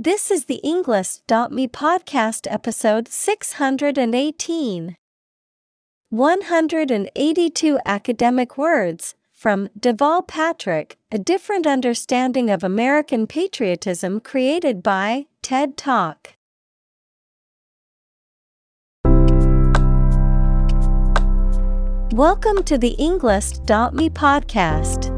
This is the Englist.me podcast episode 618. 182 academic words from Deval Patrick A Different Understanding of American Patriotism created by TED Talk. Welcome to the Englist.me podcast.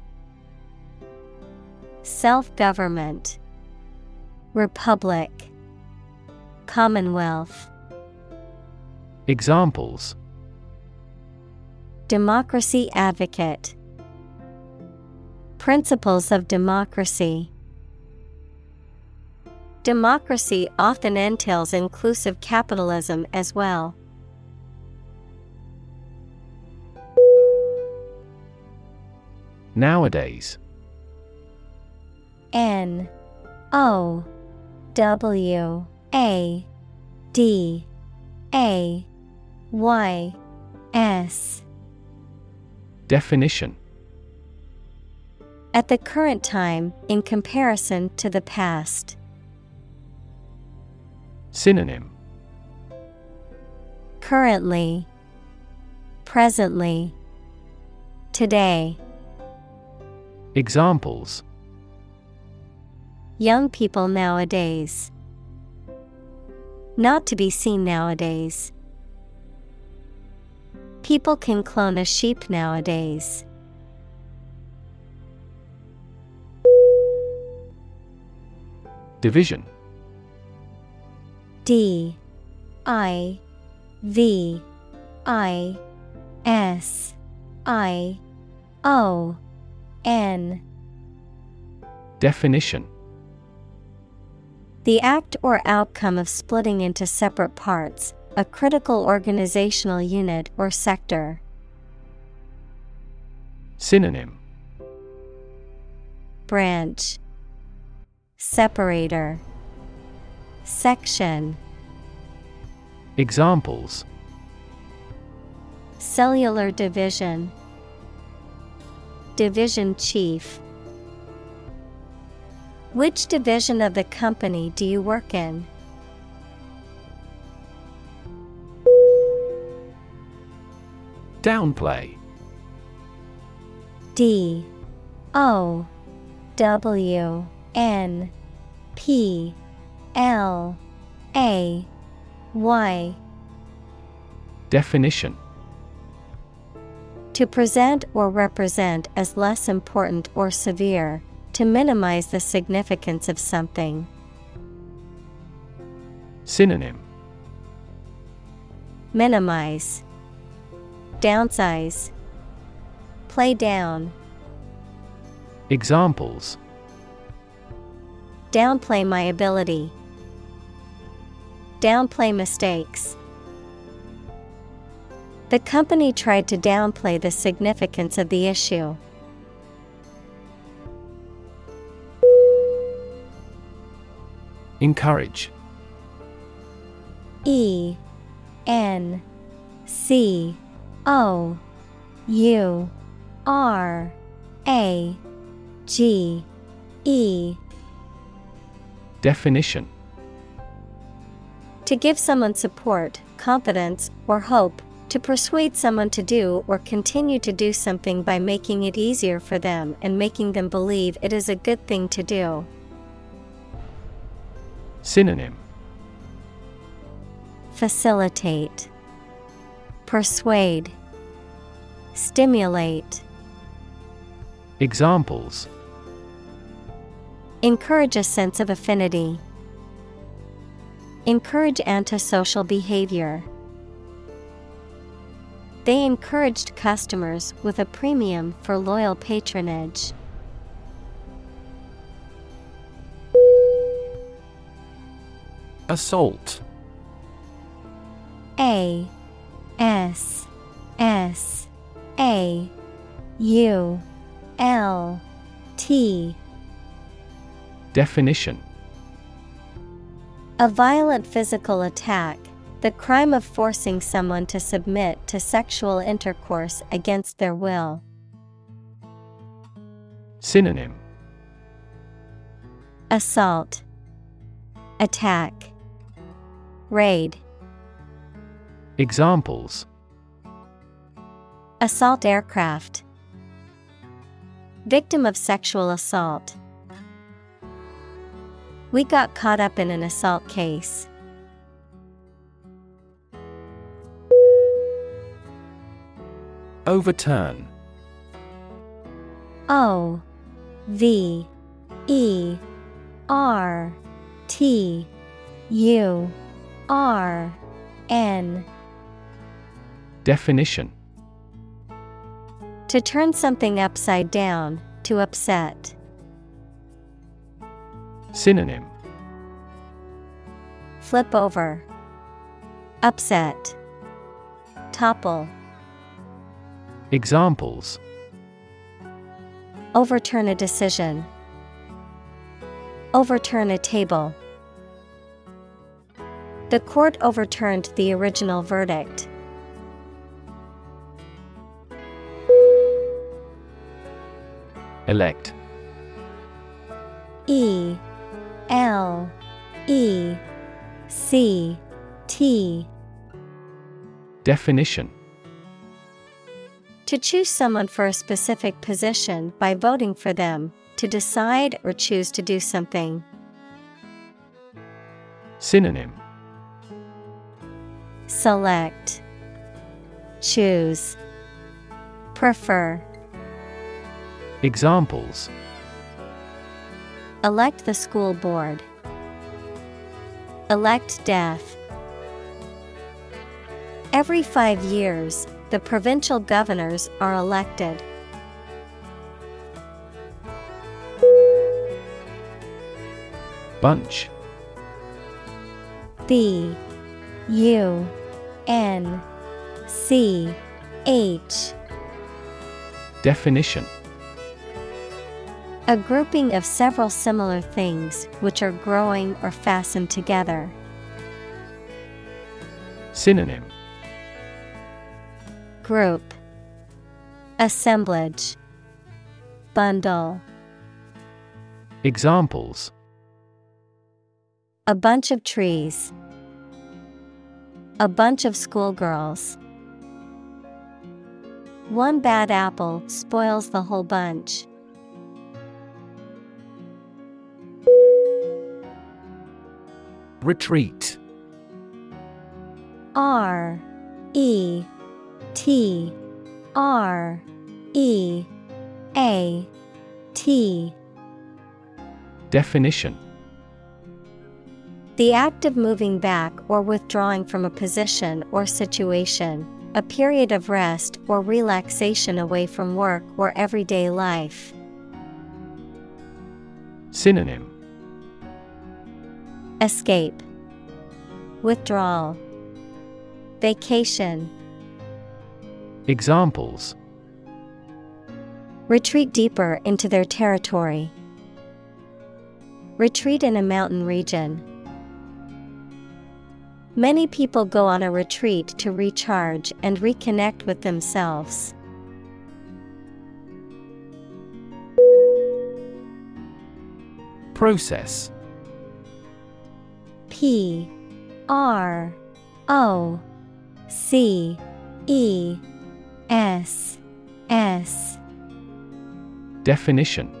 Self government, Republic, Commonwealth. Examples Democracy advocate, Principles of democracy. Democracy often entails inclusive capitalism as well. Nowadays N O W A D A Y S. Definition. At the current time, in comparison to the past. Synonym. Currently, Presently, Today. Examples Young people nowadays. Not to be seen nowadays. People can clone a sheep nowadays. Division. D. I. V. I. S. I. O. N. Definition The act or outcome of splitting into separate parts, a critical organizational unit or sector. Synonym. Branch. Separator. Section. Examples. Cellular division. Division chief Which division of the company do you work in? Downplay. D. O. W. N. P. L. A. Y. Definition. To present or represent as less important or severe, to minimize the significance of something. Synonym Minimize, Downsize, Play down, Examples Downplay my ability, Downplay mistakes. The company tried to downplay the significance of the issue. Encourage. E N C O U R A G E Definition To give someone support, confidence, or hope, to persuade someone to do or continue to do something by making it easier for them and making them believe it is a good thing to do. Synonym Facilitate, Persuade, Stimulate. Examples Encourage a sense of affinity. Encourage antisocial behavior. They encouraged customers with a premium for loyal patronage. Assault. A S S A U L T. Definition. A violent physical attack, the crime of forcing someone to submit to sexual intercourse against their will. Synonym. Assault, Attack, Raid. Examples Assault aircraft. Victim of sexual assault. We got caught up in an assault case. Overturn. O V E R T U R N Definition To turn something upside down, to upset. Synonym Flip over. Upset. Topple. Examples Overturn a decision. Overturn a table. The court overturned the original verdict. Elect. E L E C T Definition To choose someone for a specific position by voting for them, to decide or choose to do something. Synonym Select, Choose, Prefer. Examples Elect the school board. Elect death. Every five years, the provincial governors are elected. Bunch. B U N C H. Definition A grouping of several similar things which are growing or fastened together. Synonym Group Assemblage Bundle Examples A bunch of trees. A bunch of schoolgirls. One bad apple spoils the whole bunch. Retreat. R E T R E A T Definition The act of moving back or withdrawing from a position or situation, a period of rest or relaxation away from work or everyday life. Synonym Escape, Withdrawal, Vacation. Examples Retreat deeper into their territory. Retreat in a mountain region. Many people go on a retreat to recharge and reconnect with themselves. Process. P R O C E S S. Definition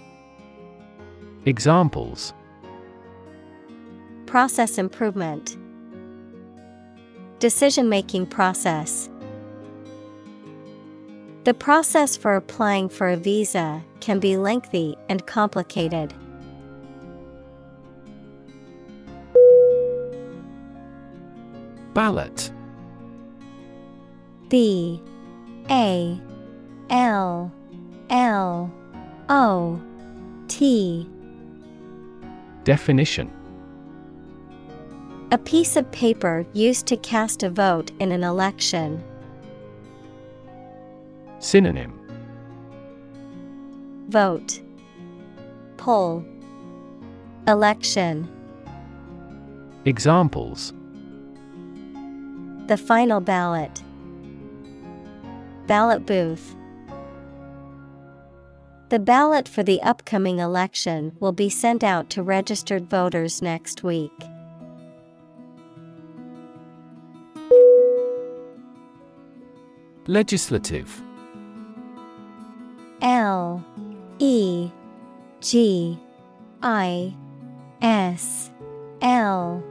Examples. Process improvement. Decision making process. The process for applying for a visa can be lengthy and complicated. Ballot. B A L L O T Definition. A piece of paper used to cast a vote in an election. Synonym. Vote. Poll. Election. Examples. The final ballot. Ballot booth The ballot for the upcoming election will be sent out to registered voters next week. Legislative. L E G I S L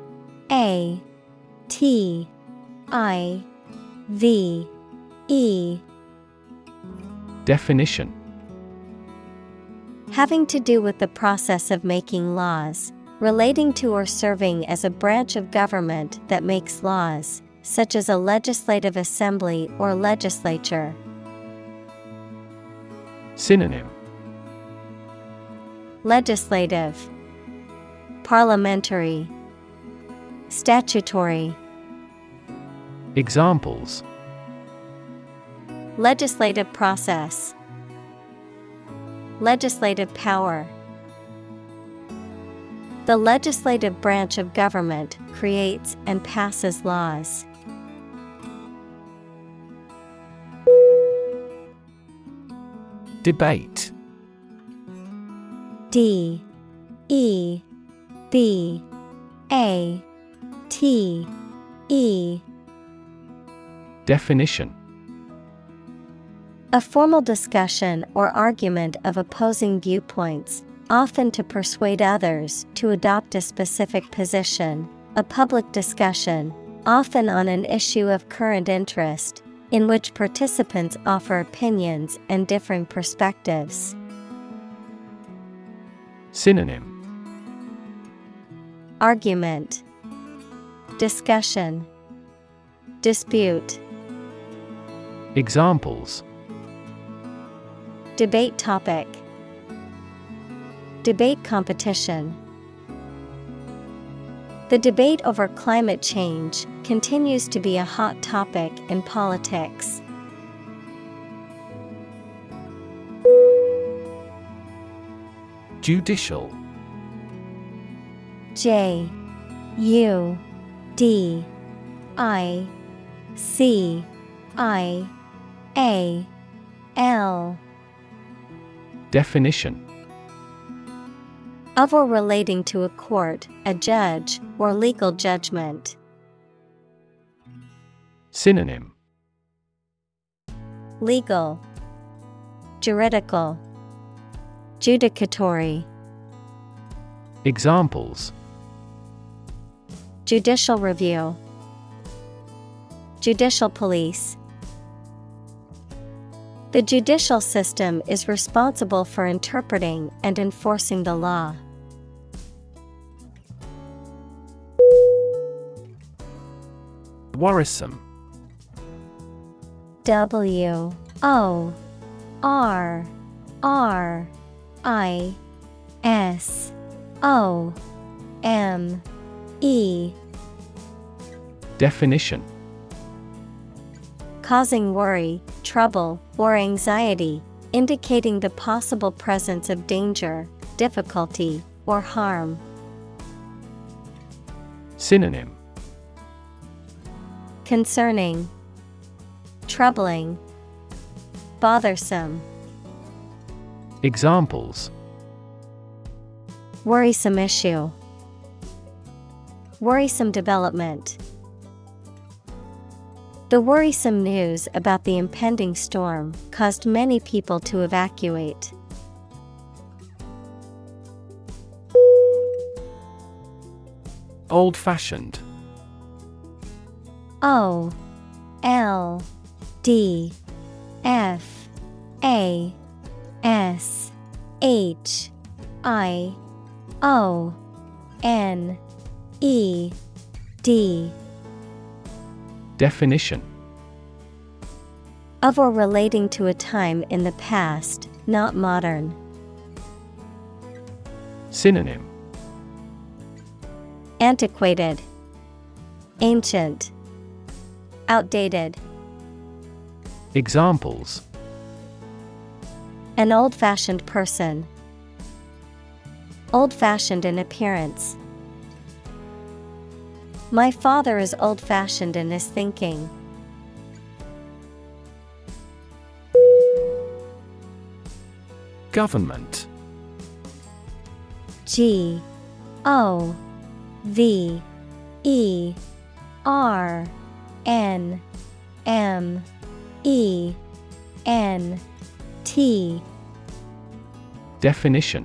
A T I V E. Definition Having to do with the process of making laws, relating to or serving as a branch of government that makes laws, such as a legislative assembly or legislature. Synonym. Legislative, Parliamentary, Statutory. Examples. Legislative process, Legislative power. The legislative branch of government creates and passes laws. Debate. D. E. B. A. T. E. Definition A formal discussion or argument of opposing viewpoints, often to persuade others to adopt a specific position, a public discussion, often on an issue of current interest, in which participants offer opinions and differing perspectives. Synonym. Argument. Discussion. Dispute. Examples Debate topic. Debate competition. The debate over climate change continues to be a hot topic in politics. Judicial. J U D I C I A L Definition of or relating to a court, a judge, or legal judgment. Synonym Legal, Juridical, Judicatory. Examples Judicial Review, Judicial Police. The judicial system is responsible for interpreting and enforcing the law. Worrisome. W O R R I S O M E Definition Causing worry, trouble, or anxiety, indicating the possible presence of danger, difficulty, or harm. Synonym Concerning, Troubling, Bothersome. Examples Worrisome issue. Worrisome development. The worrisome news about the impending storm caused many people to evacuate. Old fashioned. O L D F A S H I O N E D Definition of or relating to a time in the past, not modern. Synonym Antiquated, Ancient, Outdated. Examples An old fashioned person. Old fashioned in appearance. My father is old fashioned in his thinking. Government. G O V E R N M E N T. Definition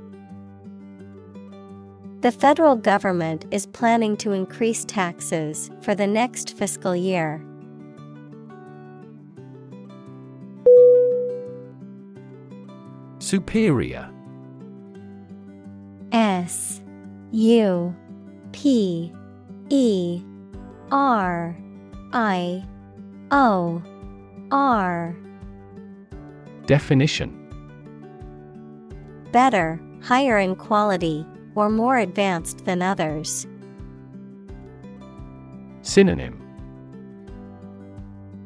The federal government is planning to increase taxes for the next fiscal year. Superior. S U P E R I O R. Definition. Better, higher in quality, or more advanced than others. Synonym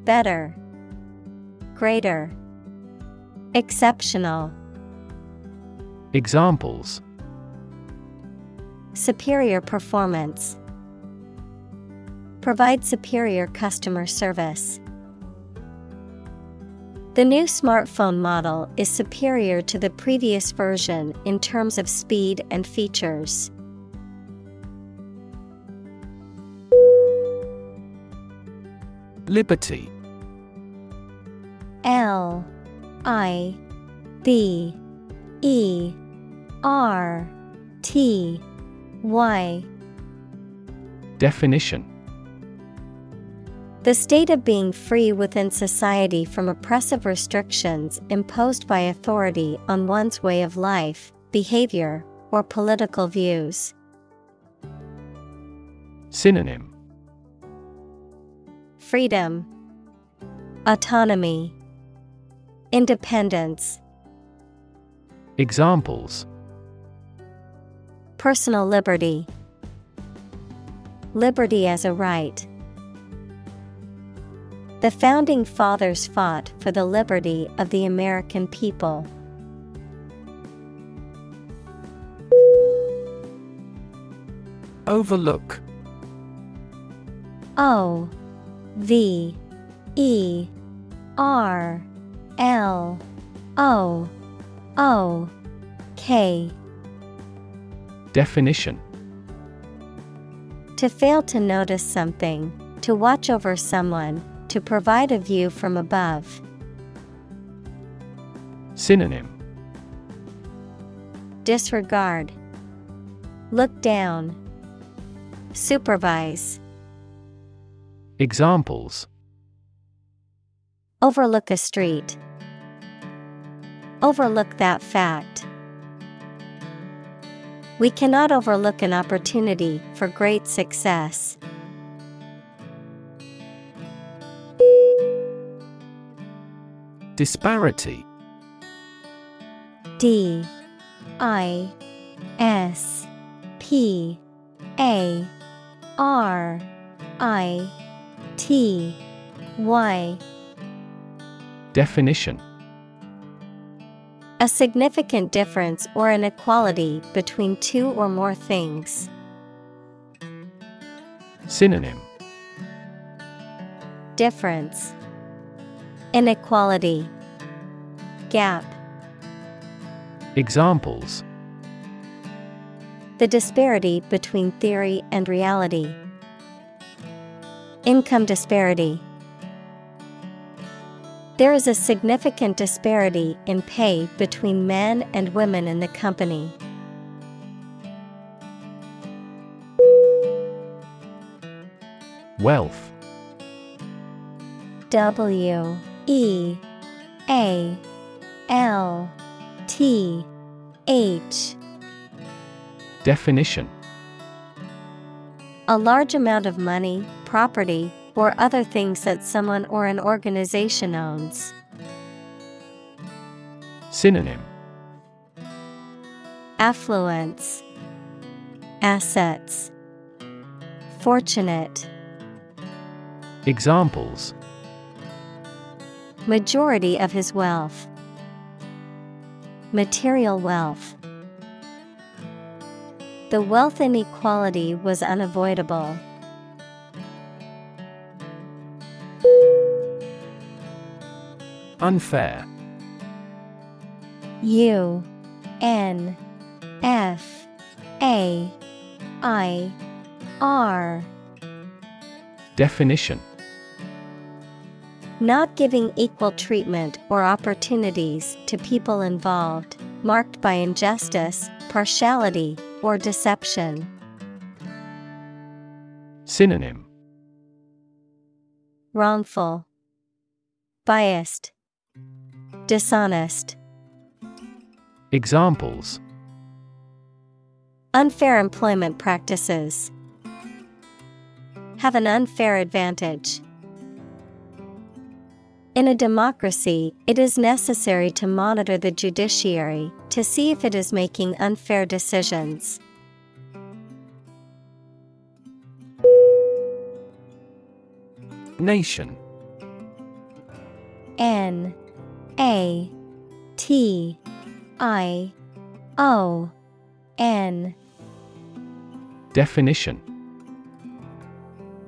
Better, Greater, Exceptional, Examples Superior performance. Provide superior customer service. The new smartphone model is superior to the previous version in terms of speed and features. Liberty. L I B E R T Y. Definition The state of being free within society from oppressive restrictions imposed by authority on one's way of life, behavior, or political views. Synonym. Freedom, Autonomy, Independence, Examples. Personal liberty, Liberty as a right. The founding fathers fought for the liberty of the American people. Overlook. O V E R L O O K. Definition. To fail to notice something, to watch over someone, to provide a view from above. Synonym Disregard. Look down. Supervise. Examples Overlook a street. Overlook that fact. We cannot overlook an opportunity for great success. Disparity. D I S P A R I T Y. Definition. A significant difference or inequality between two or more things. Synonym. Difference Inequality Gap Examples The disparity between theory and reality. Income disparity. There is a significant disparity in pay between men and women in the company. Wealth W E A L T H. Definition. A large amount of money, property, or other things that someone or an organization owns. Synonym. Affluence. Assets. Fortunate. Examples Majority of his wealth. Material wealth. The wealth inequality was unavoidable. Unfair U N F A I R Definition Not giving equal treatment or opportunities to people involved, marked by injustice, partiality, or deception. Synonym Wrongful, Biased, Dishonest. Examples Unfair employment practices. Have an unfair advantage. In a democracy, it is necessary to monitor the judiciary to see if it is making unfair decisions. Nation. N A T I O N. Definition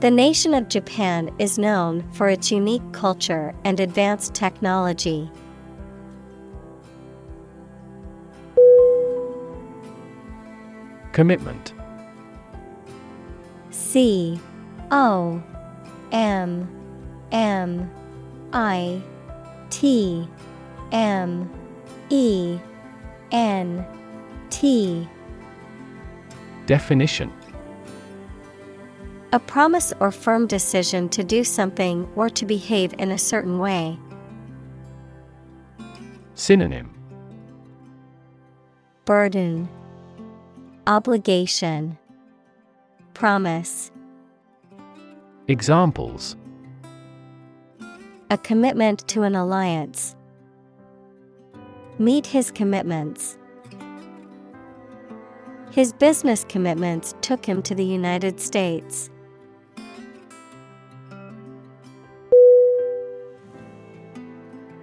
The nation of Japan is known for its unique culture and advanced technology. Commitment. C O M M I T M E N T. Definition A promise or firm decision to do something or to behave in a certain way. Synonym Burden Obligation Promise Examples A commitment to an alliance. Meet his commitments. His business commitments took him to the United States.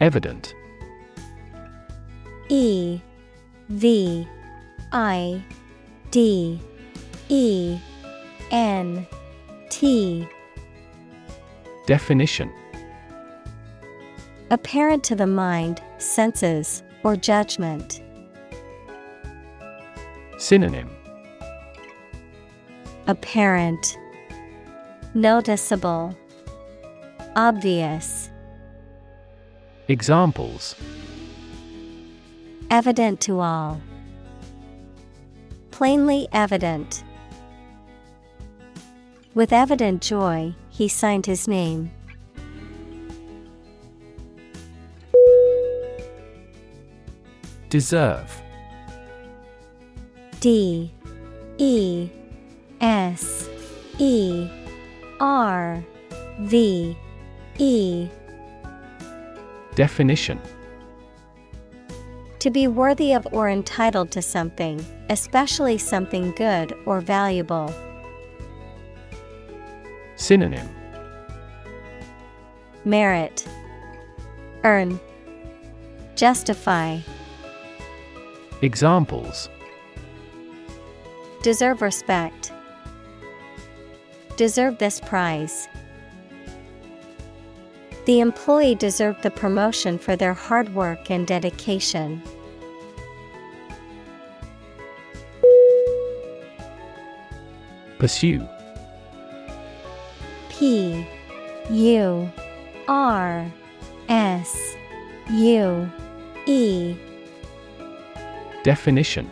Evident. E V I D E N T. Definition. Apparent to the mind, senses, or judgment. Synonym. Apparent, Noticeable, Obvious. Examples Evident to all. Plainly evident. With evident joy, he signed his name. Deserve D E S E R V E Definition To be worthy of or entitled to something, especially something good or valuable. Synonym Merit Earn Justify Examples Deserve respect. Deserve this prize. The employee deserved the promotion for their hard work and dedication. Pursue. P U R S U E. Definition.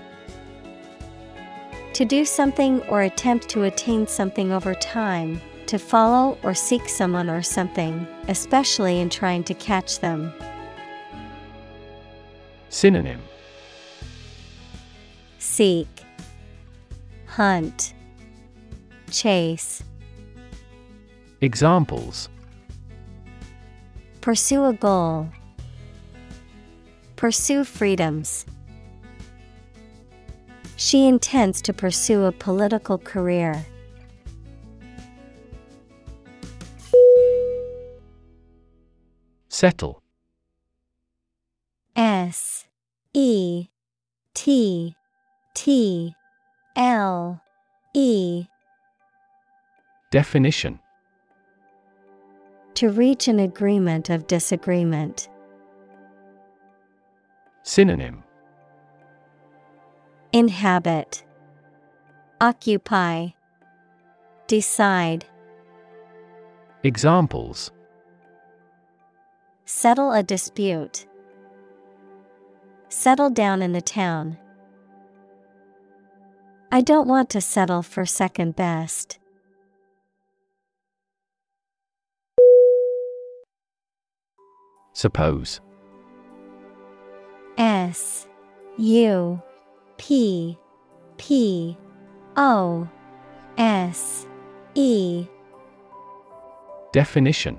To do something or attempt to attain something over time, to follow or seek someone or something, especially in trying to catch them. Synonym Seek, Hunt, Chase. Examples Pursue a goal. Pursue freedoms. She intends to pursue a political career. Settle. S E T T L E. Definition. To reach an agreement of disagreement. Synonym. Inhabit, Occupy, Decide, Examples Settle a dispute. Settle down in the town. I don't want to settle for second best. Suppose S U P P O S E Definition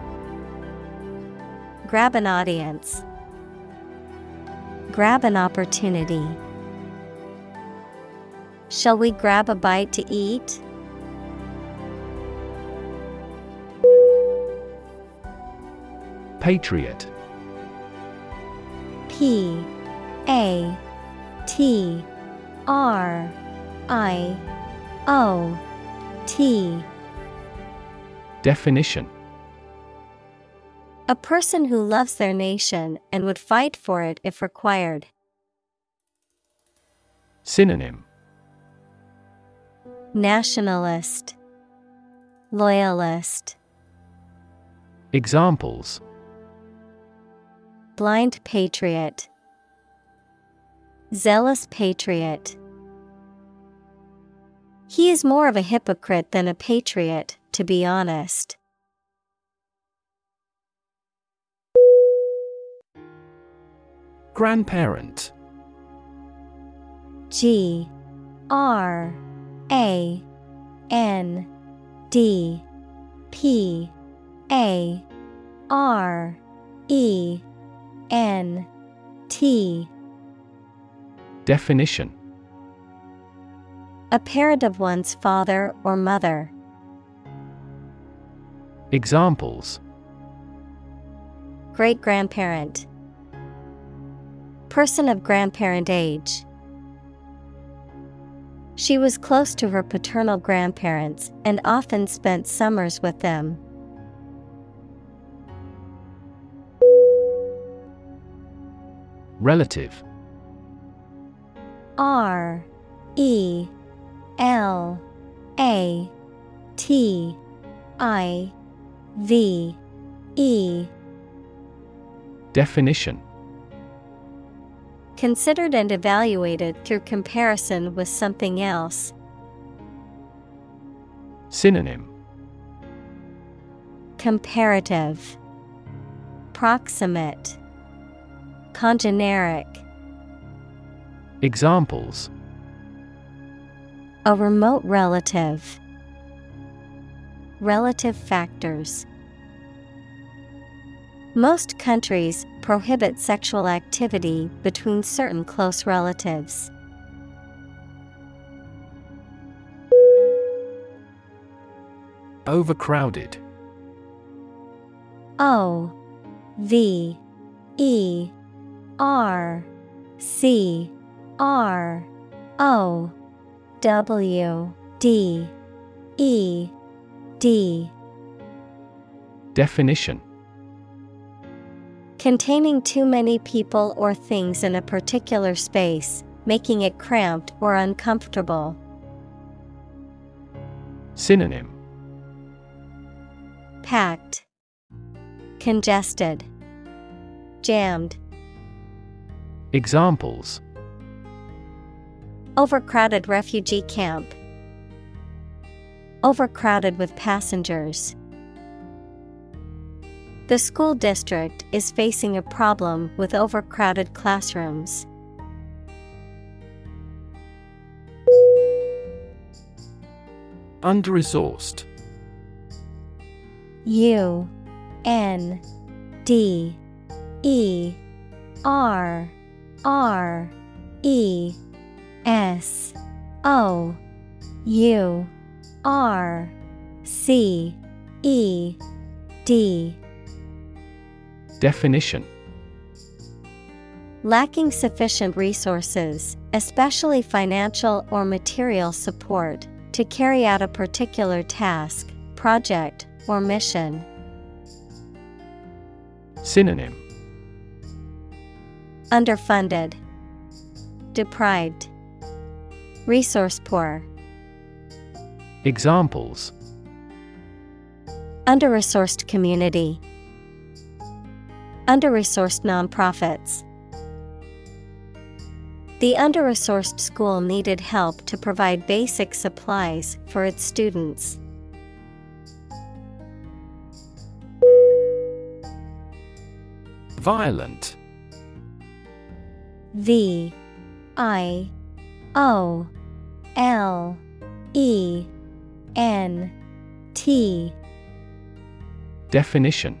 Grab an audience. Grab an opportunity. Shall we grab a bite to eat? Patriot P A T R I O T Definition A person who loves their nation and would fight for it if required. Synonym. Nationalist. Loyalist. Examples. Blind patriot. Zealous patriot. He is more of a hypocrite than a patriot, to be honest. Grandparent G R A N D P A R E N T Definition A parent of one's father or mother. Examples Great grandparent. Person of grandparent age. She was close to her paternal grandparents and often spent summers with them. Relative R E L A T I V E Definition Considered and evaluated through comparison with something else. Synonym Comparative Proximate Congeneric Examples A remote relative. Relative factors. Most countries prohibit sexual activity between certain close relatives. Overcrowded. O V E R C R O W D E D. Definition Containing too many people or things in a particular space, making it cramped or uncomfortable. Synonym Packed, Congested, Jammed, Examples Overcrowded refugee camp. Overcrowded with passengers. The school district is facing a problem with overcrowded classrooms. Under resourced U N D E R R E S O U R C E D Definition Lacking sufficient resources, especially financial or material support, to carry out a particular task, project, or mission. Synonym Underfunded, Deprived, Resource poor. Examples Under resourced community. Under resourced nonprofits. The under resourced school needed help to provide basic supplies for its students. Violent. V I O L E N T Definition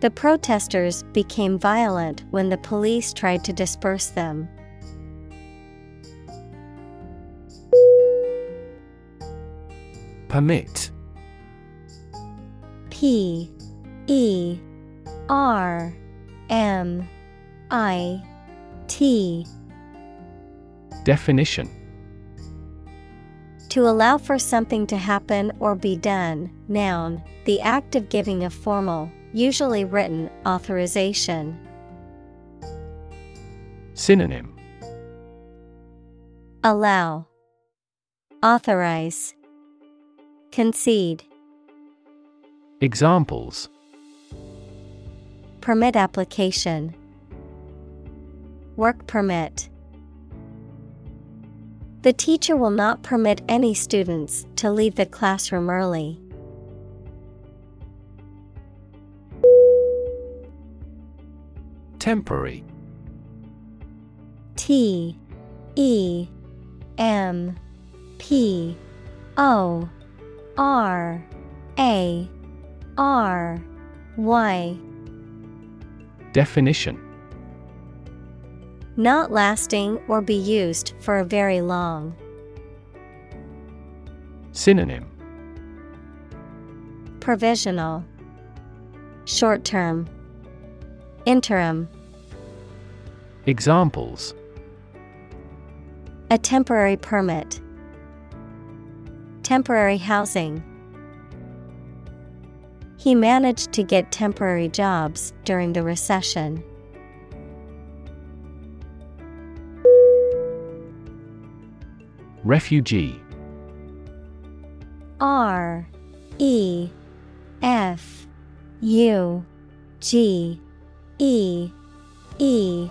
The protesters became violent when the police tried to disperse them. Permit. P E R M I T. Definition. To allow for something to happen or be done, noun, the act of giving a formal, usually written, authorization. Synonym Allow, Authorize, Concede. Examples Permit application, Work permit. The teacher will not permit any students to leave the classroom early. Temporary. T E M P O R A R Y. Definition. Not lasting or be used for a very long. Synonym. Provisional. Short term. Interim Examples. A temporary permit. Temporary housing. He managed to get temporary jobs during the recession. Refugee. R E F U G E E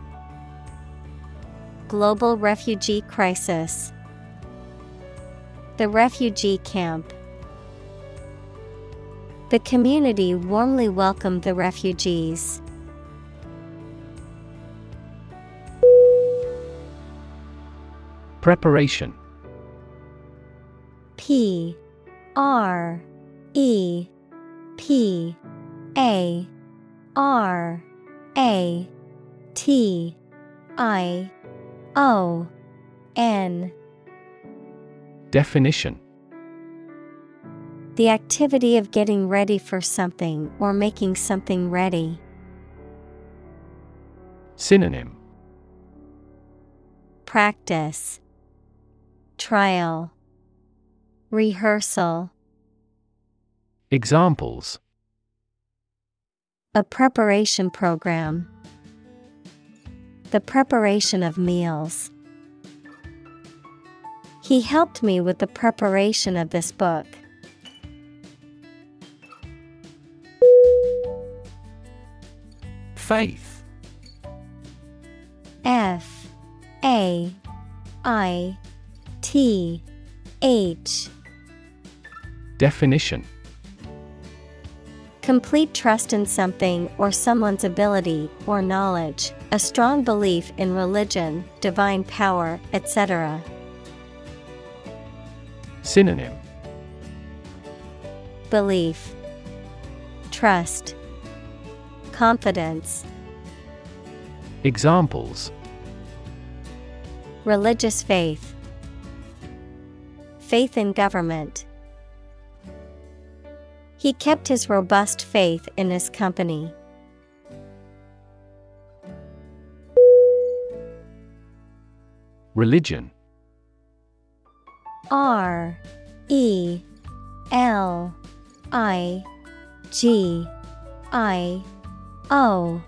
Global refugee crisis. The refugee camp. The community warmly welcomed the refugees. Preparation. P. R. E. P. A. R. A. T. I O N. Definition. The activity of getting ready for something or making something ready. Synonym. Practice. Trial. Rehearsal. Examples. A preparation program. The preparation of meals. He helped me with the preparation of this book. Faith F A I T H Definition Complete trust in something or someone's ability or knowledge, a strong belief in religion, divine power, etc. Synonym Belief, Trust, Confidence. Examples Religious faith, Faith in government. He kept his robust faith in his company. Religion. R E L I G I O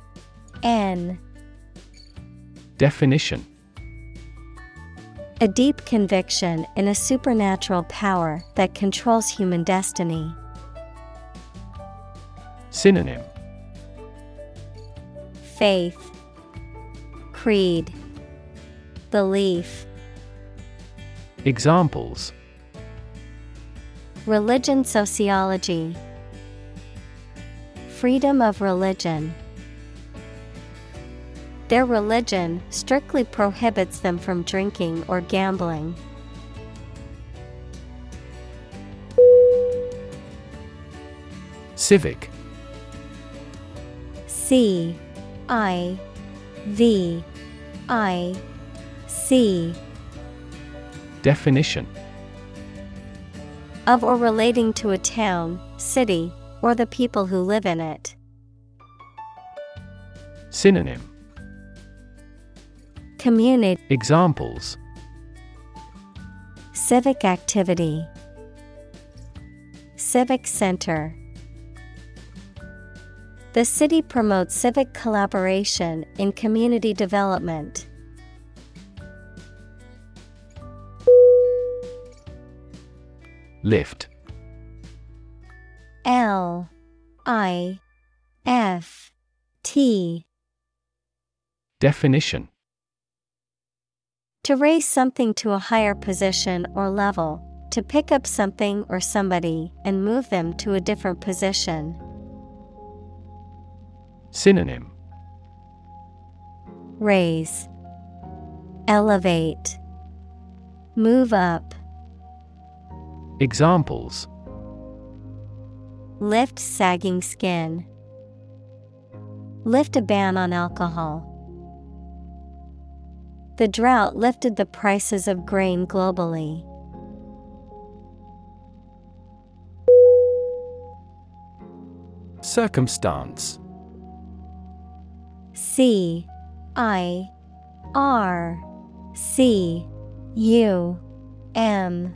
N. Definition. A deep conviction in a supernatural power that controls human destiny. Synonym. Faith, Creed, Belief. Examples Religion sociology, Freedom of religion. Their religion strictly prohibits them from drinking or gambling. Civic C I V I C Definition. Of or relating to a town, city, or the people who live in it. Synonym. Community. Examples. Civic activity. Civic Center. The city promotes civic collaboration in community development. Lift. L I F T. Definition. To raise something to a higher position or level, to pick up something or somebody and move them to a different position. Synonym. Raise, Elevate, Move up, Examples Lift sagging skin, Lift a ban on alcohol. The drought lifted the prices of grain globally. Circumstance C I R C U M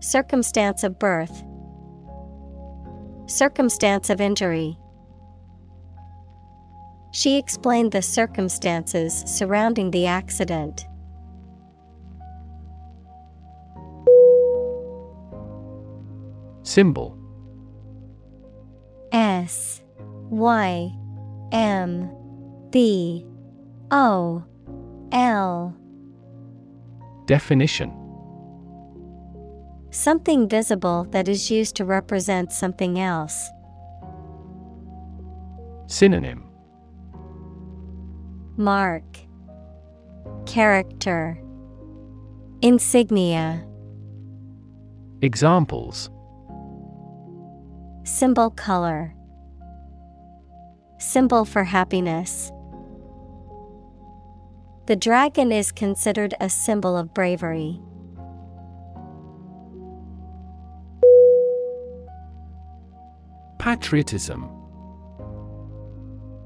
Circumstance of birth. Circumstance of injury. She explained the circumstances surrounding the accident. Symbol. S Y M B O L. Definition Something visible that is used to represent something else. Synonym Mark Character Insignia Examples Symbol color Symbol for happiness. The dragon is considered a symbol of bravery. Patriotism.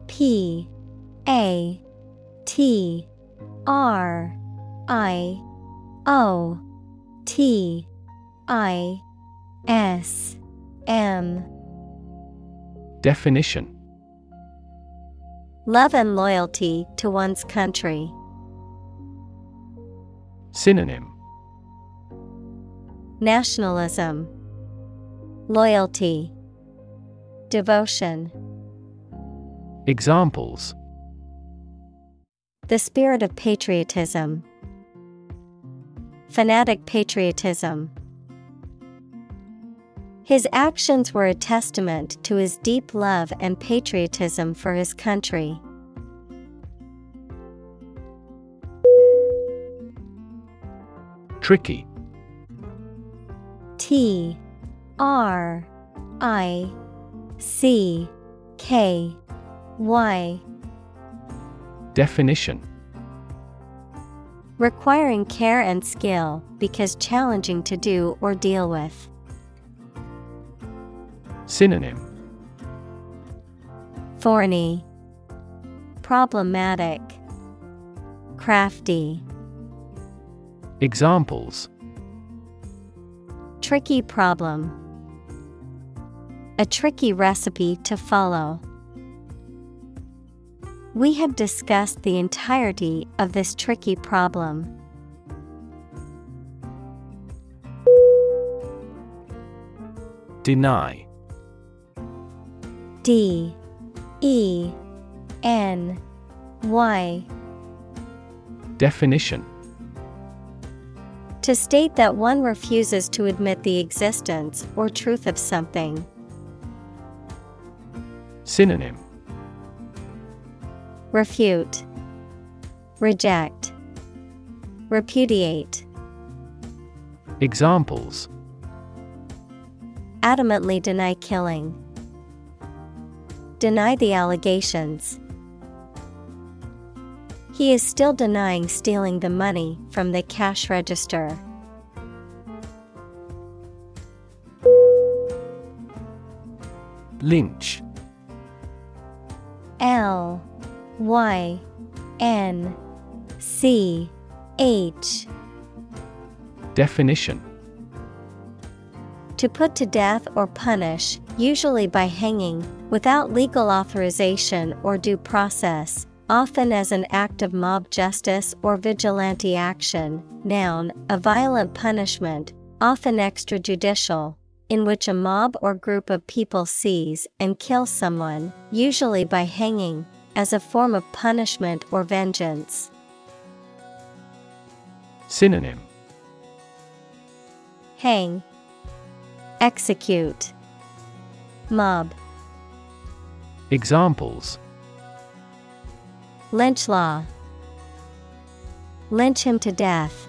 P A T R I O T I S M. Definition. Love and loyalty to one's country. Synonym. Nationalism, Loyalty, Devotion. Examples The spirit of patriotism, Fanatic patriotism. His actions were a testament to his deep love and patriotism for his country. Tricky T R I C K Y Definition Requiring care and skill because challenging to do or deal with. Synonym Thorny, Problematic, Crafty. Examples Tricky problem. A tricky recipe to follow. We have discussed the entirety of this tricky problem. Deny D E N Y Definition To state that one refuses to admit the existence or truth of something. Synonym Refute, Reject, Repudiate. Examples Adamantly deny killing. Deny the allegations. He is still denying stealing the money from the cash register. Lynch L Y N C H Definition To put to death or punish, usually by hanging, without legal authorization or due process, often as an act of mob justice or vigilante action. Noun, a violent punishment, often extrajudicial, in which a mob or group of people seize and kill someone, usually by hanging, as a form of punishment or vengeance. Synonym Hang, Execute, Mob. Examples Lynch law. Lynch him to death.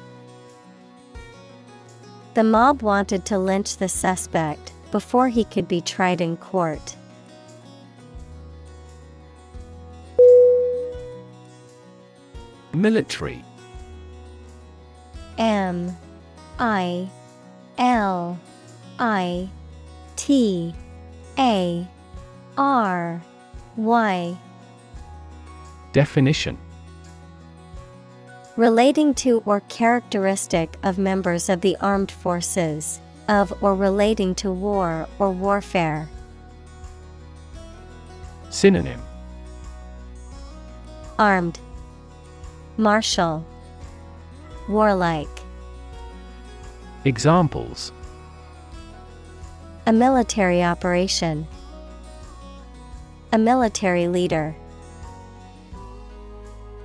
The mob wanted to lynch the suspect before he could be tried in court. Military. M I L I T A R Y. Definition Relating to or characteristic of members of the armed forces, of or relating to war or warfare. Synonym Armed, Martial, Warlike. Examples A military operation. A military leader.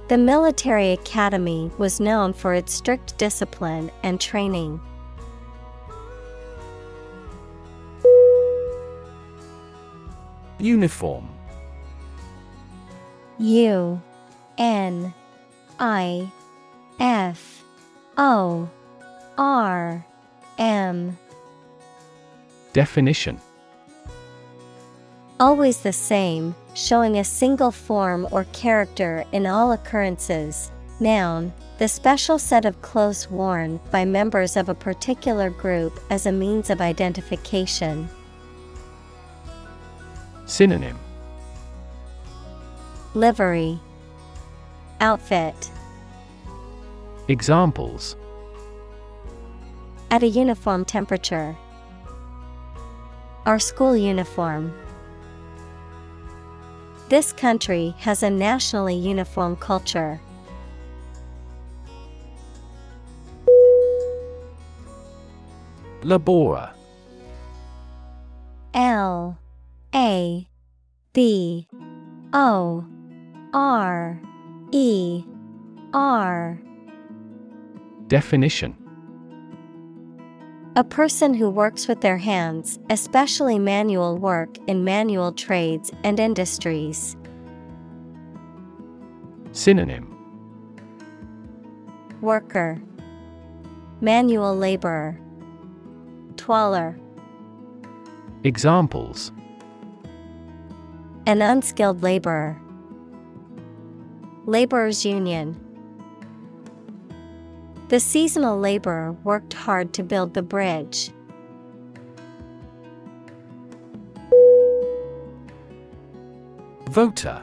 The military academy was known for its strict discipline and training. Uniform. U N I F O R M. Definition. Always the same, showing a single form or character in all occurrences. Noun, the special set of clothes worn by members of a particular group as a means of identification. Synonym Livery, Outfit. Examples At a uniform temperature. Our school uniform. This country has a nationally uniform culture. Labora. L A B O R E R Definition A person who works with their hands, especially manual work in manual trades and industries. Synonym. Worker. Manual laborer. Twaller Examples. An unskilled laborer. Laborers Union The seasonal laborer worked hard to build the bridge. Voter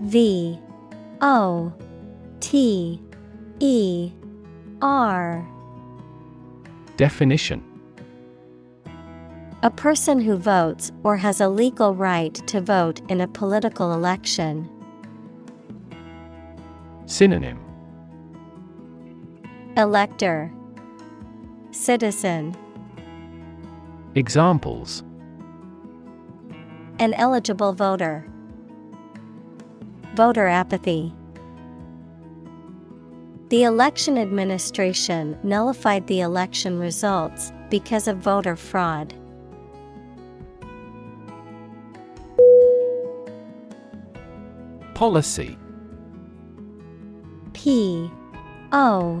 V O T E R Definition A person who votes or has a legal right to vote in a political election. Synonym Elector Citizen Examples An eligible voter. Voter apathy. The election administration nullified the election results because of voter fraud. Policy P O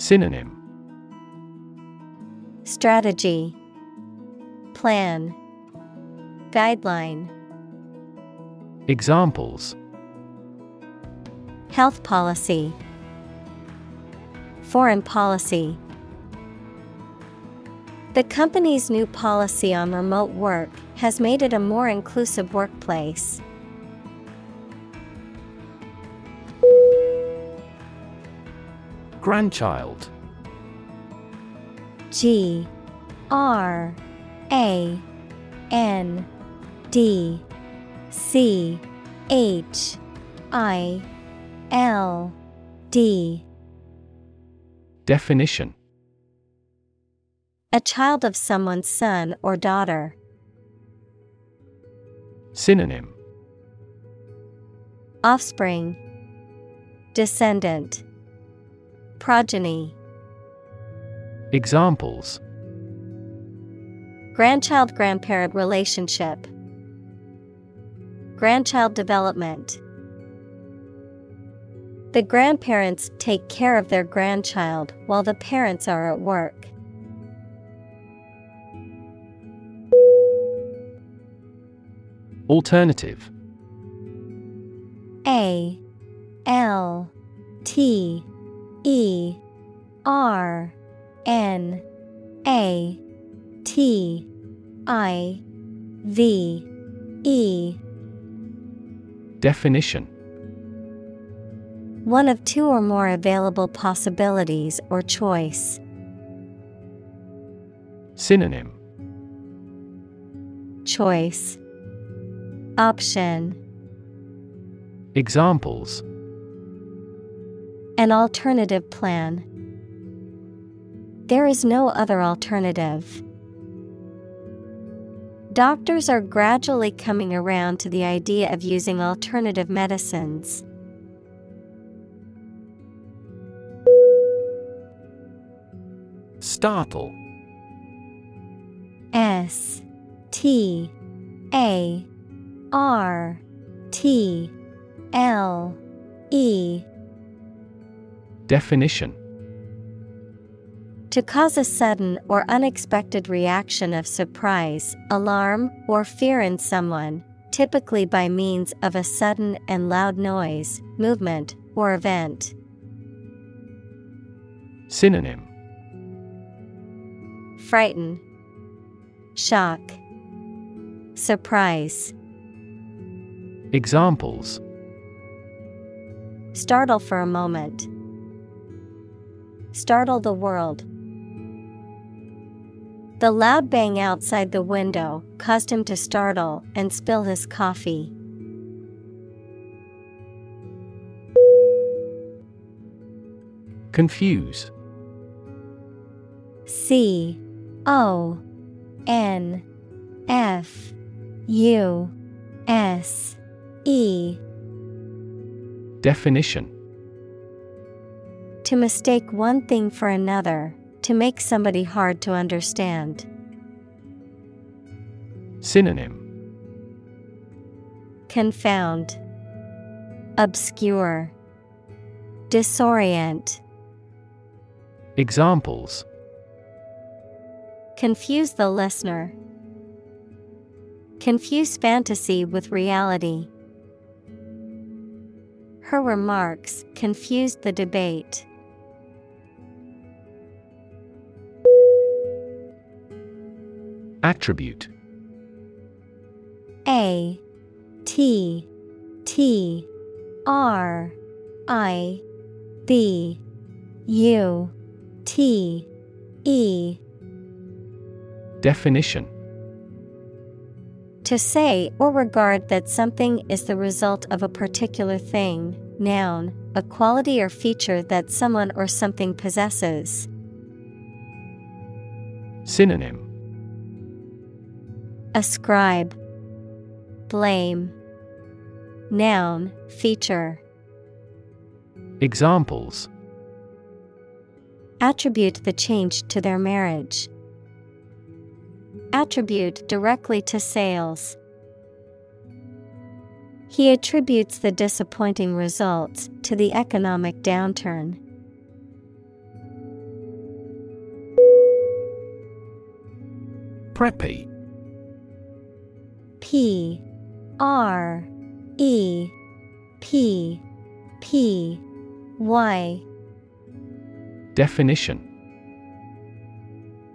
Synonym. Strategy. Plan. Guideline. Examples. Health policy. Foreign policy. The company's new policy on remote work has made it a more inclusive workplace. Grandchild. G R A N D C H I L D. Definition. A child of someone's son or daughter. Synonym. Offspring. Descendant Progeny. Examples. Grandchild grandparent relationship. Grandchild development. The grandparents take care of their grandchild while the parents are at work. Alternative. A L T E R N A T I V E. Definition. One of two or more available possibilities or choice. Synonym. Choice. Option. Examples An alternative plan. There is no other alternative. Doctors are gradually coming around to the idea of using alternative medicines. Startle S T A R T L E Definition To cause a sudden or unexpected reaction of surprise, alarm, or fear in someone, typically by means of a sudden and loud noise, movement, or event. Synonym Frighten, Shock, Surprise. Examples Startle for a moment. Startle the world. The loud bang outside the window caused him to startle and spill his coffee. Confuse C O N F U S E Definition To mistake one thing for another, to make somebody hard to understand. Synonym Confound, Obscure, Disorient. Examples Confuse the listener. Confuse fantasy with reality. Her remarks confused the debate. Attribute. A T T R I B U T E. Definition. To say or regard that something is the result of a particular thing, noun, a quality or feature that someone or something possesses. Synonym Ascribe, Blame, Noun, feature. Examples Attribute the change to their marriage. Attribute directly to sales. He attributes the disappointing results to the economic downturn. Preppy P R E P P Y Definition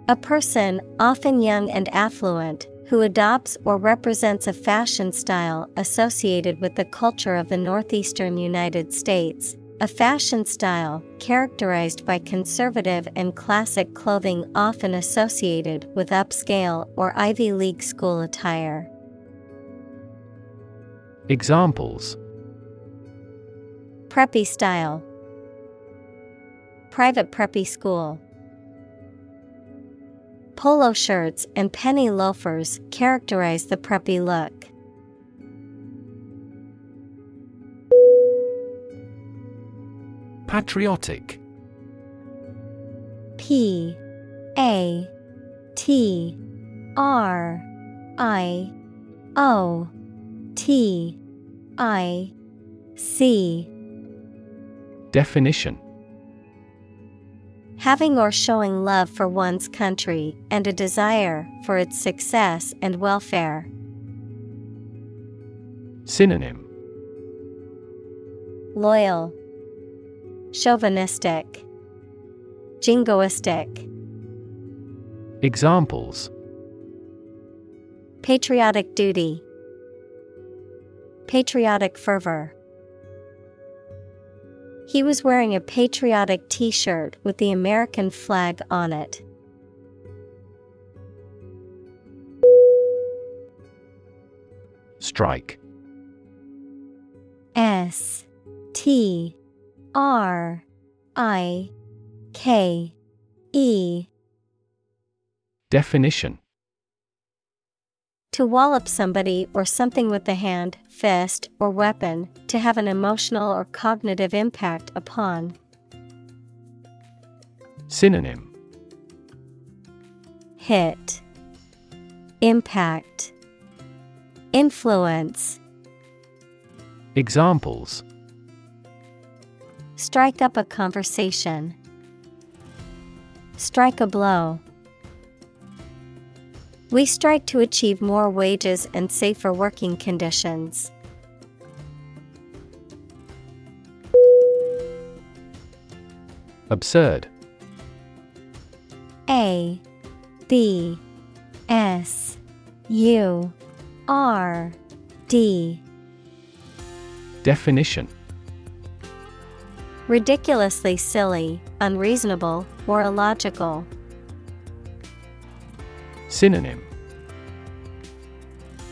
A person, often young and affluent, who adopts or represents a fashion style associated with the culture of the northeastern United States. A fashion style characterized by conservative and classic clothing, often associated with upscale or Ivy League school attire. Examples. Preppy style, Private preppy school. Polo shirts and penny loafers characterize the preppy look. Patriotic. P. A. T. R. I. O T I C. Definition. Having or showing love for one's country and a desire for its success and welfare. Synonym. Loyal, Chauvinistic, Jingoistic, Examples. Patriotic duty, Patriotic fervor. He was wearing a patriotic t shirt with the American flag on it. Strike S T R I K E Definition To wallop somebody or something with the hand, fist, or weapon, to have an emotional or cognitive impact upon. Synonym Hit, Impact, Influence. Examples Strike up a conversation. strike a blow. We strike to achieve more wages and safer working conditions. Absurd. A B S U R D Definition Ridiculously silly, unreasonable, or illogical. Synonym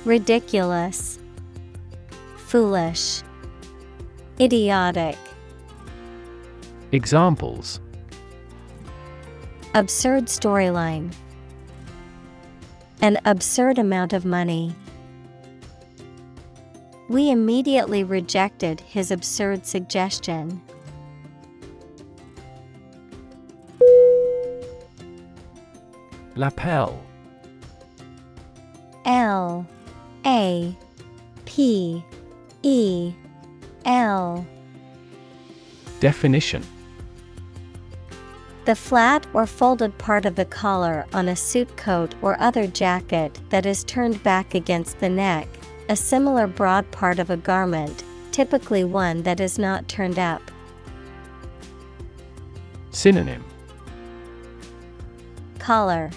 Ridiculous, Foolish, Idiotic. Examples Absurd storyline. An absurd amount of money. We immediately rejected his absurd suggestion. Lapel L A P E L. Definition. The flat or folded part of the collar on a suit coat or other jacket that is turned back against the neck, a similar broad part of a garment, typically one that is not turned up. Synonym. Collar.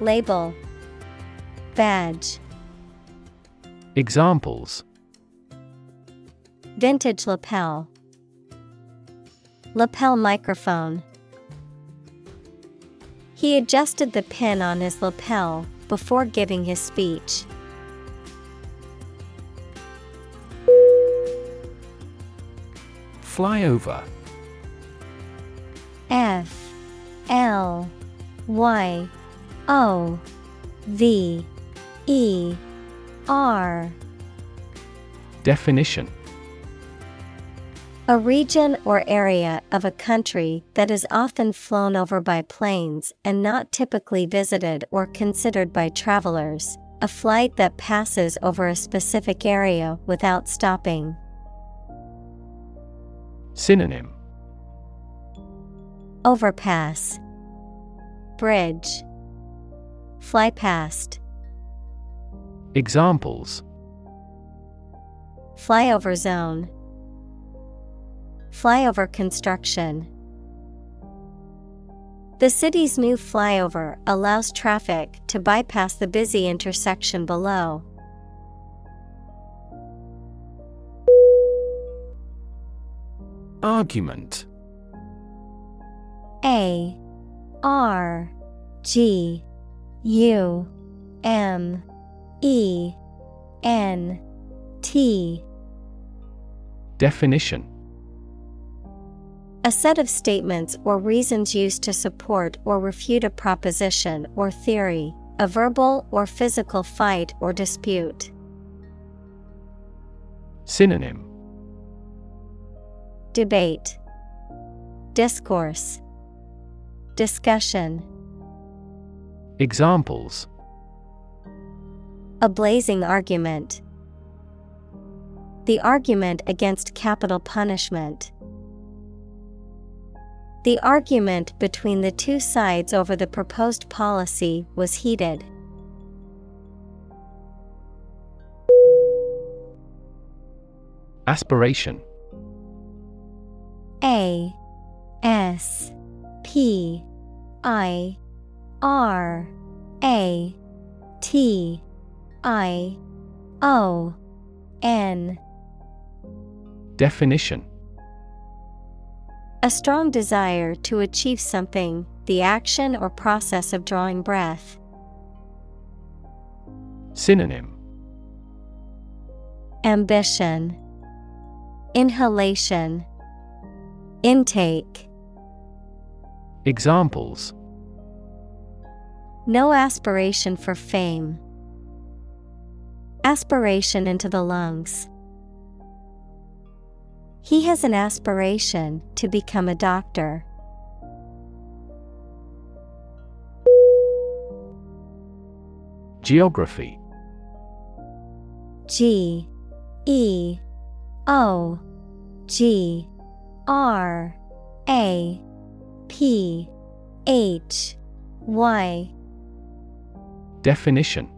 Label Badge. Examples. Vintage lapel. Lapel microphone. He adjusted the pin on his lapel before giving his speech. Flyover. F L Y O V E R. Definition. A region or area of a country that is often flown over by planes and not typically visited or considered by travelers, a flight that passes over a specific area without stopping. Synonym. Overpass. Bridge. Fly past Examples. Flyover zone. Flyover construction. The city's new flyover allows traffic to bypass the busy intersection below. Argument. A. R. G. U. M E N T. Definition. A set of statements or reasons used to support or refute a proposition or theory, a verbal or physical fight or dispute. Synonym. Debate. Discourse. Discussion. Examples A blazing argument. The argument against capital punishment. The argument between the two sides over the proposed policy was heated. Aspiration A S P I R A T I O N Definition A strong desire to achieve something, the action or process of drawing breath. Synonym Ambition, Inhalation, Intake. Examples No aspiration for fame. Aspiration into the lungs. He has an aspiration to become a doctor. Geography G E O G R A P H Y Definition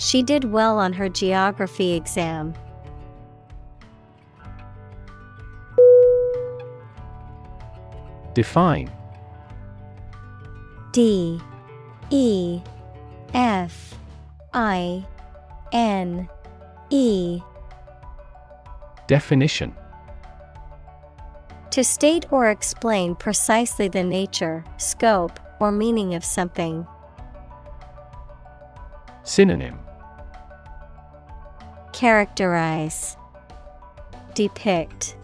She did well on her geography exam. Define. D. E. F. I. N. E. Definition. To state or explain precisely the nature, scope, or meaning of something. Synonym Characterize Depict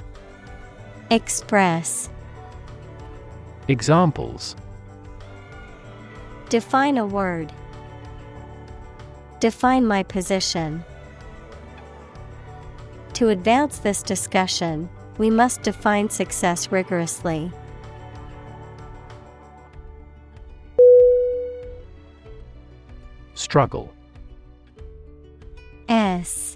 Express Examples Define a word. Define my position. To advance this discussion, we must define success rigorously. Struggle S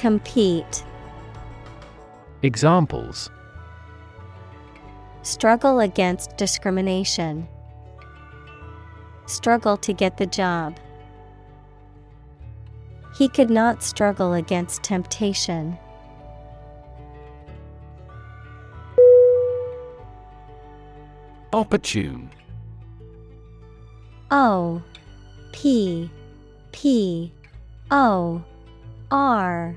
Compete, Examples Struggle against discrimination. Struggle to get the job. He could not struggle against temptation. Opportune O P P O R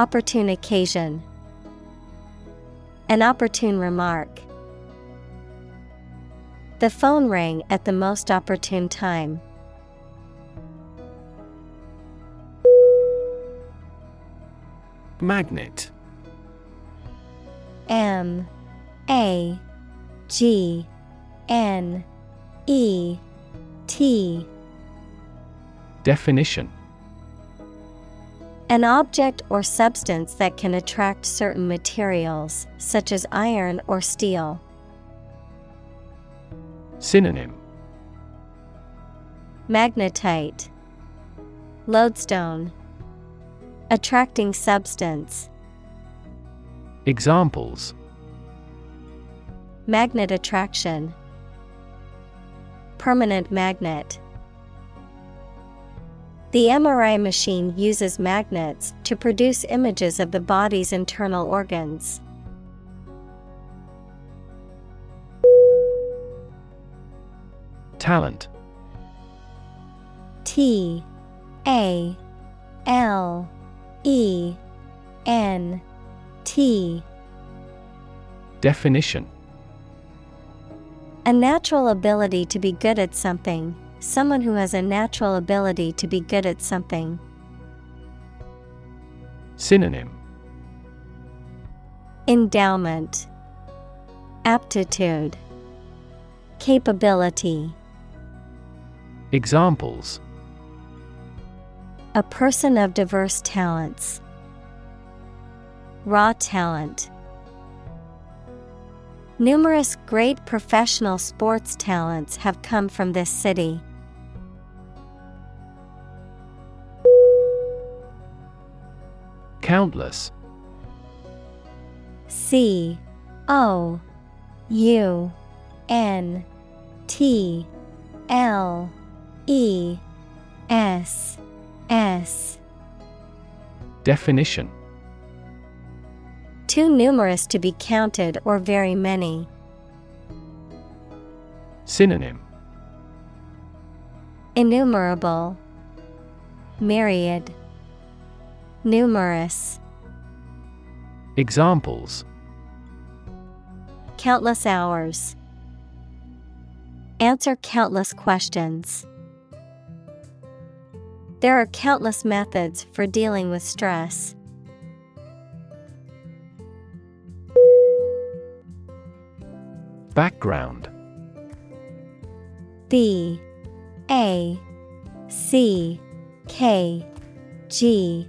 Opportune occasion, An opportune remark. The phone rang at the most opportune time. Magnet. M. A. G. N. E. T. Definition An object or substance that can attract certain materials, such as iron or steel. Synonym Magnetite, Lodestone, Attracting substance. Examples Magnet attraction, Permanent magnet. The MRI machine uses magnets to produce images of the body's internal organs. Talent. T A L E N T. Definition. A natural ability to be good at something, someone who has a natural ability to be good at something. Synonym Endowment, Aptitude, Capability. Examples A person of diverse talents. Raw talent. Numerous great professional sports talents have come from this city. Countless. C O U N T L E S S. Definition. Too numerous to be counted or very many. Synonym. Innumerable. Myriad Numerous Examples. Countless hours. Answer countless questions. There are countless methods for dealing with stress. Background. B. A. C. K. G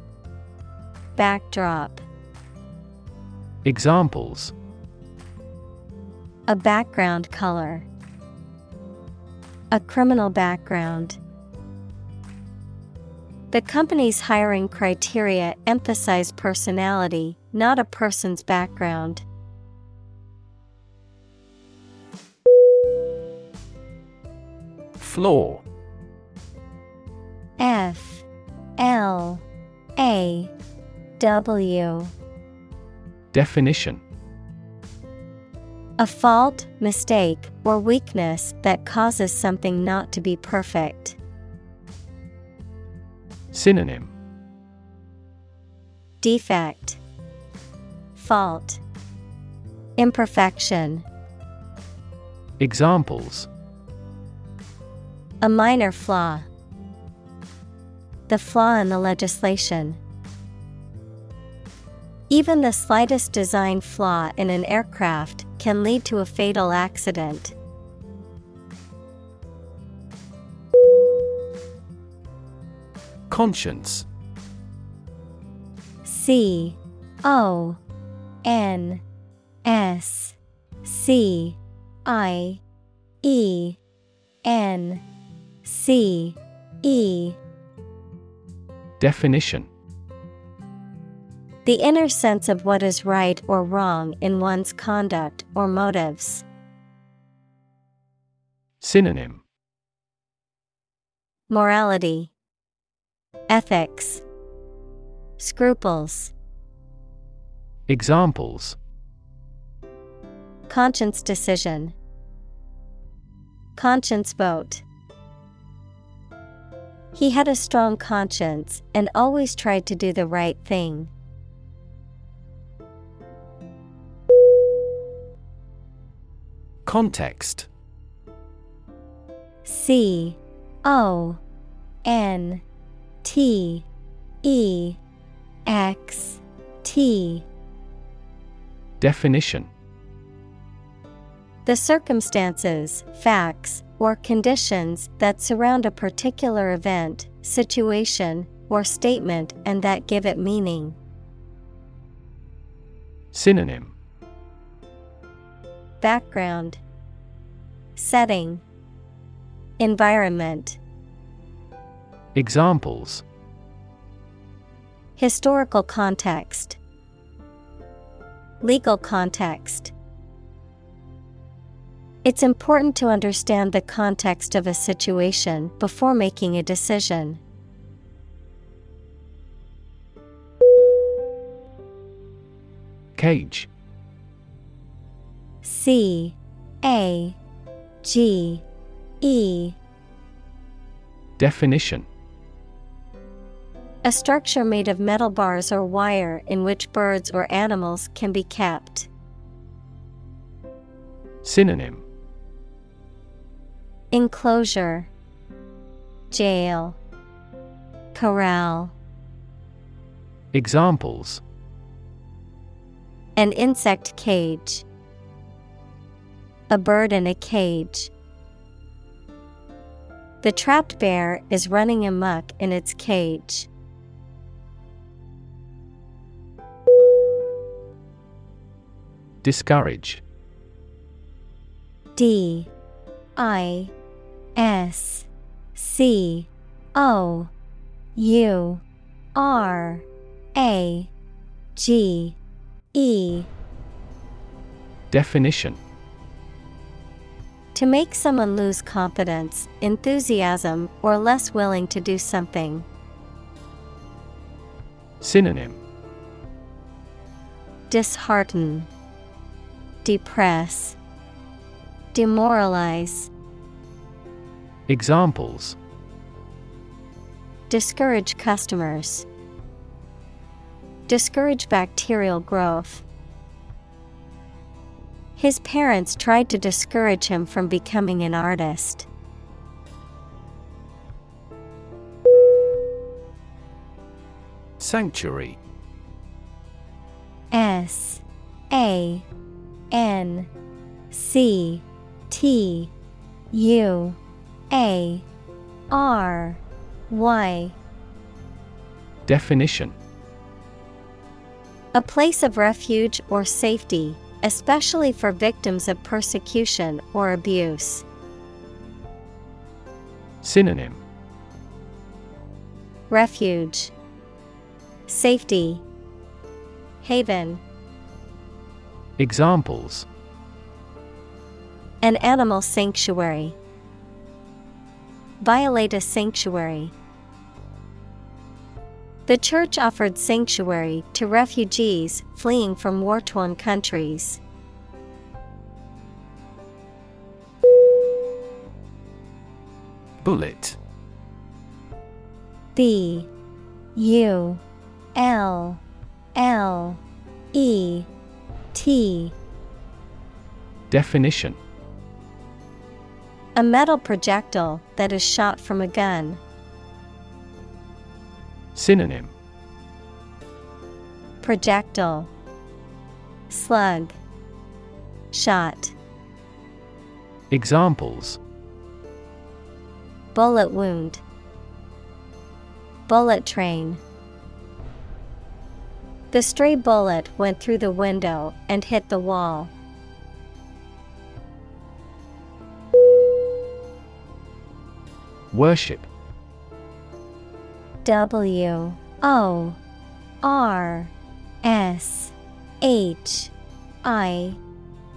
Backdrop. Examples. A background color. A criminal background. The company's hiring criteria emphasize personality, not a person's background. Flaw. F. L. A W Definition A fault, mistake, or weakness that causes something not to be perfect. Synonym Defect, Fault, Imperfection. Examples A minor flaw. The flaw in the legislation. Even the slightest design flaw in an aircraft can lead to a fatal accident. Conscience. C O N S C I E N C E. Definition The inner sense of what is right or wrong in one's conduct or motives. Synonym Morality, Ethics, Scruples, Examples Conscience decision, Conscience vote. He had a strong conscience and always tried to do the right thing. Context. C O N T E X T. Definition. The circumstances, facts, or conditions that surround a particular event, situation, or statement and that give it meaning. Synonym Background Setting Environment. Examples. Historical context. Legal context. It's important to understand the context of a situation before making a decision. Cage C A G E. Definition. A structure made of metal bars or wire in which birds or animals can be kept. Synonym. Enclosure. Jail. Corral. Examples. An insect cage A bird in a cage. The trapped bear is running amuck in its cage. Discourage. D I S C O U R A G E. Definition To make someone lose confidence, enthusiasm, or less willing to do something. Synonym Dishearten, Depress, Demoralize. Examples Discourage customers. Discourage bacterial growth. His parents tried to discourage him from becoming an artist. Sanctuary. S A N C T U A R Y. Definition. A place of refuge or safety, especially for victims of persecution or abuse. Synonym Refuge, Safety, Haven. Examples An animal sanctuary. Violate a sanctuary. The church offered sanctuary to refugees fleeing from war torn countries. Bullet B U L L E T Definition A metal projectile that is shot from a gun. Synonym. Projectile. Slug. Shot. Examples. Bullet wound. Bullet train. The stray bullet went through the window and hit the wall. Worship W O R S H I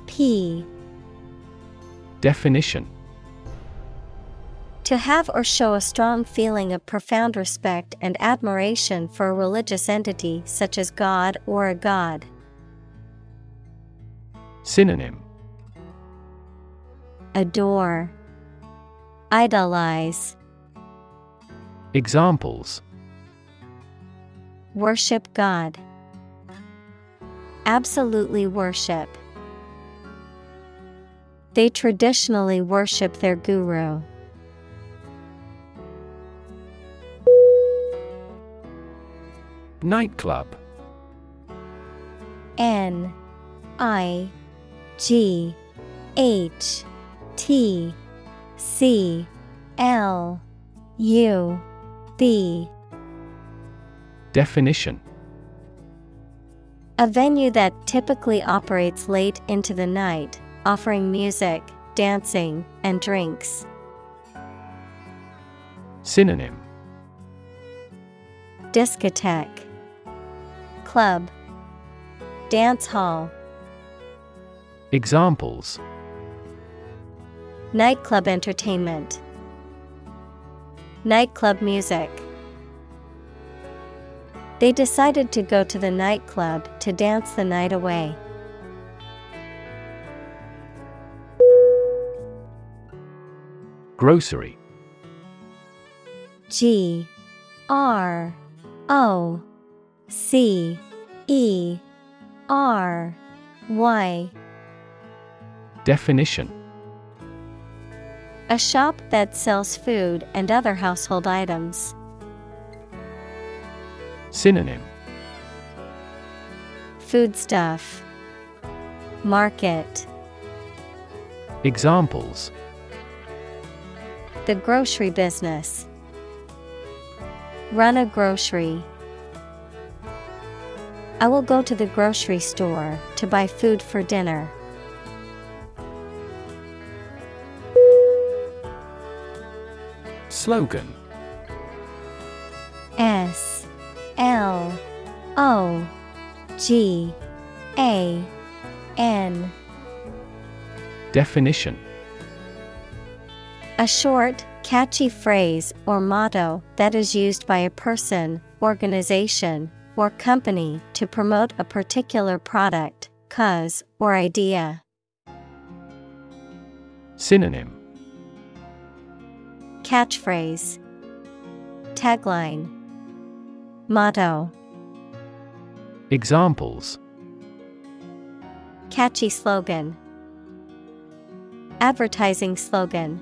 P. Definition. To have or show a strong feeling of profound respect and admiration for a religious entity such as God or a god. Synonym. Adore, Idolize, Examples Worship God. Absolutely worship. They traditionally worship their guru. Nightclub N I G H T C L U B Definition. A venue that typically operates late into the night, offering music, dancing, and drinks. Synonym. Discotheque, Club, Dance Hall, Examples. Nightclub entertainment, Nightclub music. They decided to go to the nightclub to dance the night away. Grocery G R O C E R Y Definition A shop that sells food and other household items. Synonym Foodstuff. Market. Examples The grocery business. Run a grocery. I will go to the grocery store to buy food for dinner. Slogan. S L O G A N. Definition. A short, catchy phrase or motto that is used by a person, organization, or company to promote a particular product, cause, or idea. Synonym Catchphrase. Tagline. Motto. Examples. Catchy slogan. Advertising slogan.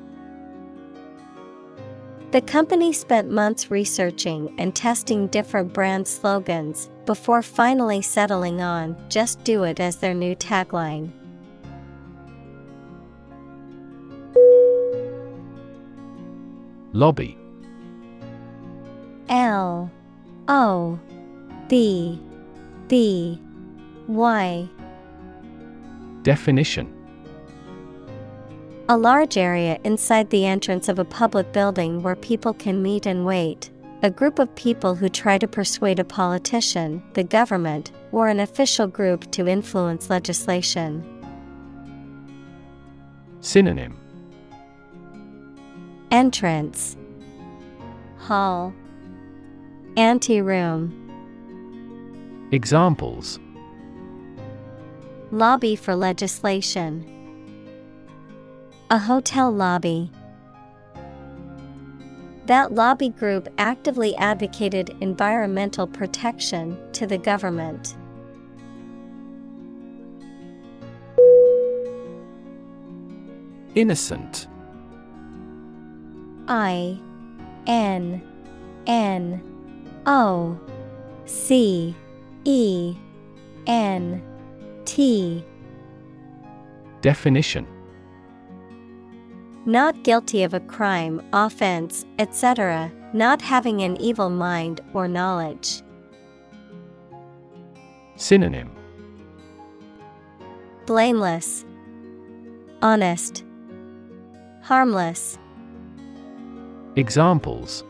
The company spent months researching and testing different brand slogans before finally settling on Just Do It as their new tagline. Lobby L O B B Y Definition A large area inside the entrance of a public building where people can meet and wait. A group of people who try to persuade a politician, the government, or an official group to influence legislation. Synonym Entrance Hall Anteroom Examples Lobby for legislation. A hotel lobby. That lobby group actively advocated environmental protection to the government. Innocent I N N O C E N T Definition Not guilty of a crime, offense, etc., not having an evil mind or knowledge. Synonym Blameless, Honest, Harmless. Examples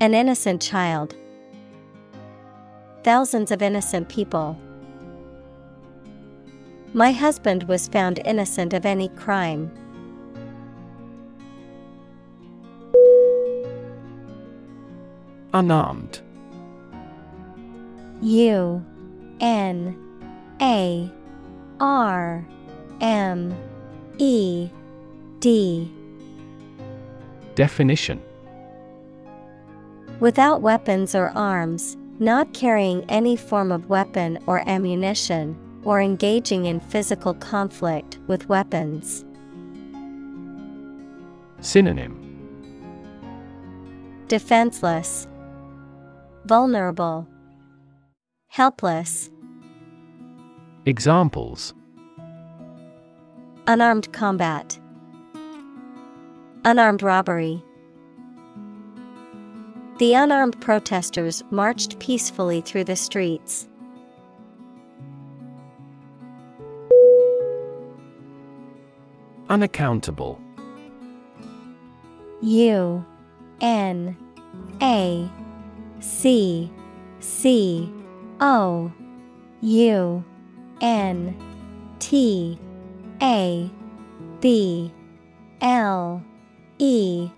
An innocent child. Thousands of innocent people. My husband was found innocent of any crime. Unarmed U N A R M E D Definition. Without weapons or arms, not carrying any form of weapon or ammunition, or engaging in physical conflict with weapons. Synonym. Defenseless, Vulnerable, Helpless. Examples. Unarmed combat, Unarmed robbery. The unarmed protesters marched peacefully through the streets. Unaccountable U N A C C O U N T A B L E.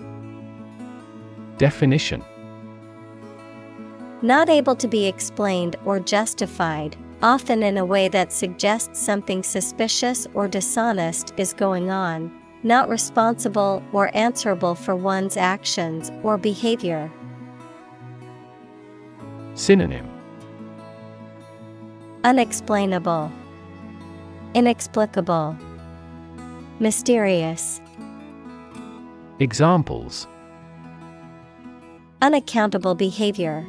Definition. Not able to be explained or justified, often in a way that suggests something suspicious or dishonest is going on, not responsible or answerable for one's actions or behavior. Synonym. Unexplainable, Inexplicable, Mysterious. Examples Unaccountable behavior,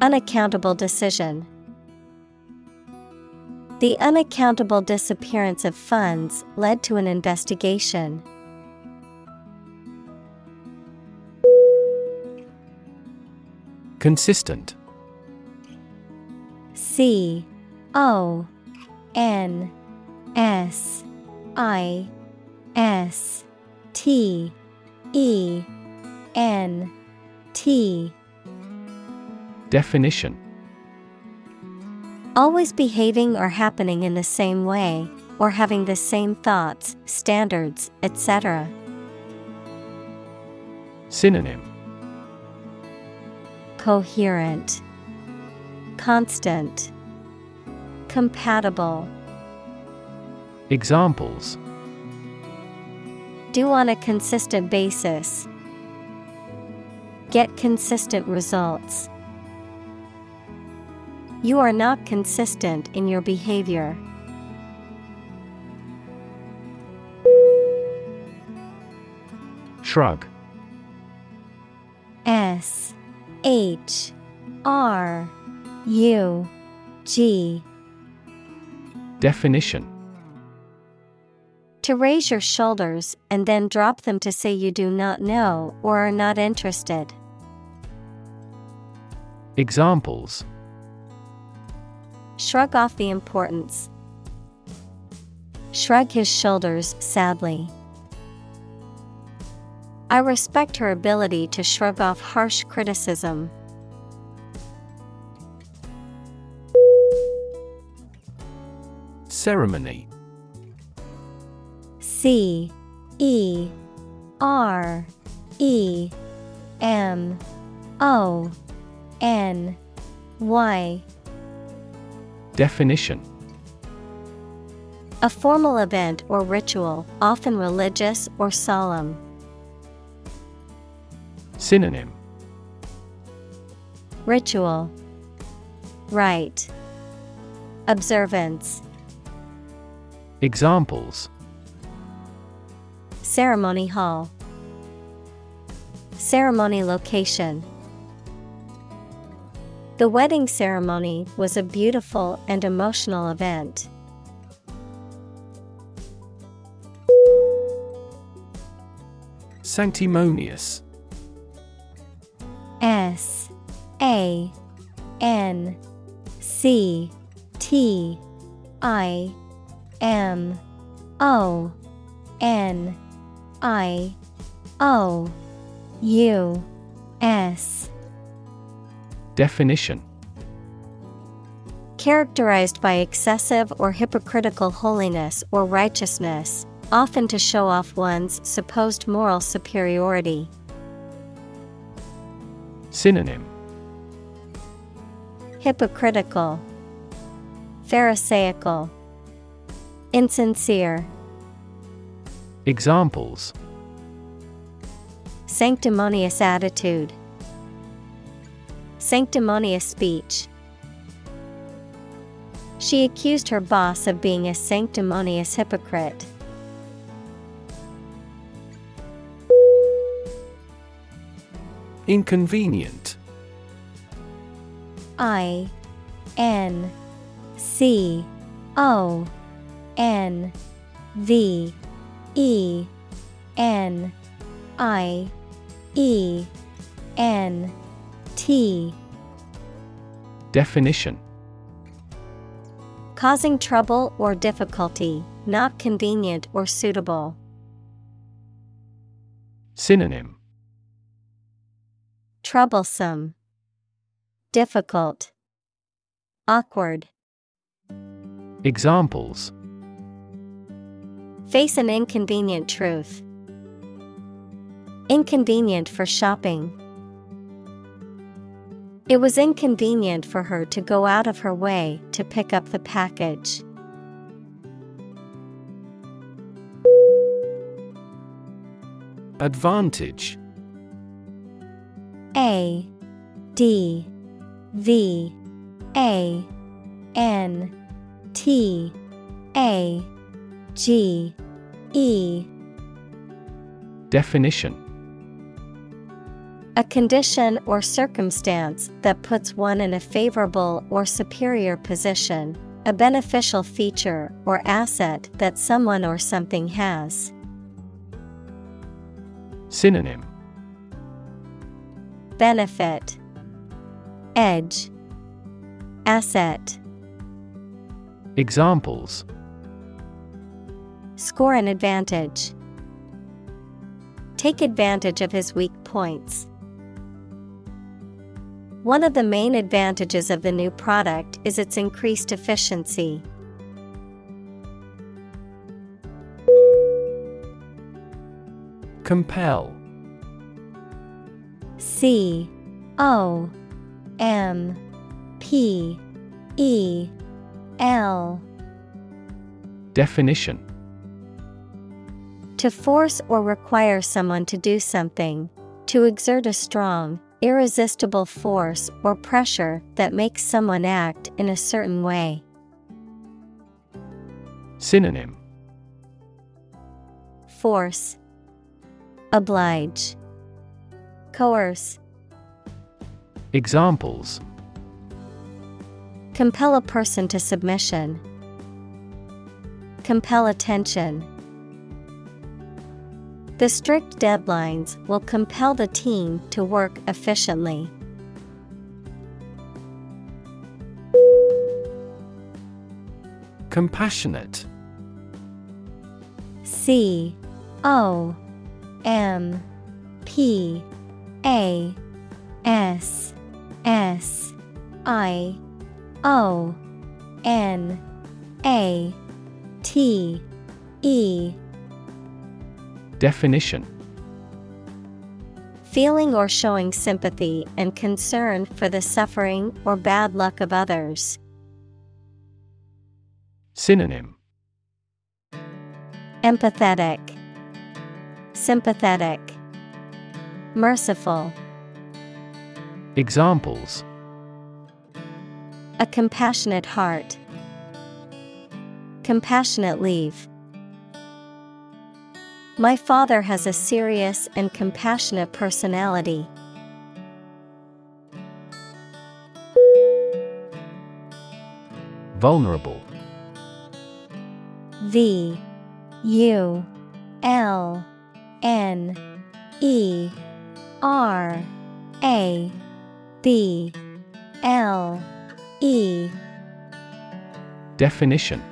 Unaccountable decision. The unaccountable disappearance of funds led to an investigation. Consistent C O N S I S T E N T. Definition. Always behaving or happening in the same way, or having the same thoughts, standards, etc. Synonym. Coherent, Constant, Compatible. Examples Do on a consistent basis. Get consistent results. You are not consistent in your behavior. Shrug S H R U G Definition To raise your shoulders and then drop them to say you do not know or are not interested. Examples Shrug off the importance. Shrug his shoulders sadly. I respect her ability to shrug off harsh criticism. Ceremony C E R E M O N Y. Definition. A formal event or ritual, often religious or solemn. Synonym. Ritual. Rite. Observance. Examples Ceremony Hall. Ceremony Location. The wedding ceremony was a beautiful and emotional event. Sanctimonious. S A N C T I M O N I O U S. Definition. Characterized by excessive or hypocritical holiness or righteousness, often to show off one's supposed moral superiority. Synonym. Hypocritical, Pharisaical, Insincere, Examples Sanctimonious attitude, Sanctimonious speech. She accused her boss of being a sanctimonious hypocrite. Inconvenient I N C O N V E N I E N T. Definition. Causing trouble or difficulty, not convenient or suitable. Synonym. Troublesome, Difficult, Awkward. Examples Face an inconvenient truth. Inconvenient for shopping. It was inconvenient for her to go out of her way to pick up the package. Advantage A D V A N T A G E. Definition. A condition or circumstance that puts one in a favorable or superior position, a beneficial feature or asset that someone or something has. Synonym. Benefit. Edge. Asset. Examples Score an advantage. Take advantage of his weak points. One of the main advantages of the new product is its increased efficiency. Compel C O M P E L Definition To force or require someone to do something, to exert a strong, irresistible force or pressure that makes someone act in a certain way. Synonym Force Oblige Coerce Examples Compel a person to submission. Compel attention. The strict deadlines will compel the team to work efficiently. Compassionate C O M P A S S I O N A T E Definition Feeling or showing sympathy and concern for the suffering or bad luck of others. Synonym Empathetic, Sympathetic, Merciful. Examples A compassionate heart. Compassionate leave. My father has a serious and compassionate personality. Vulnerable. V U L N E R A B L E. Definition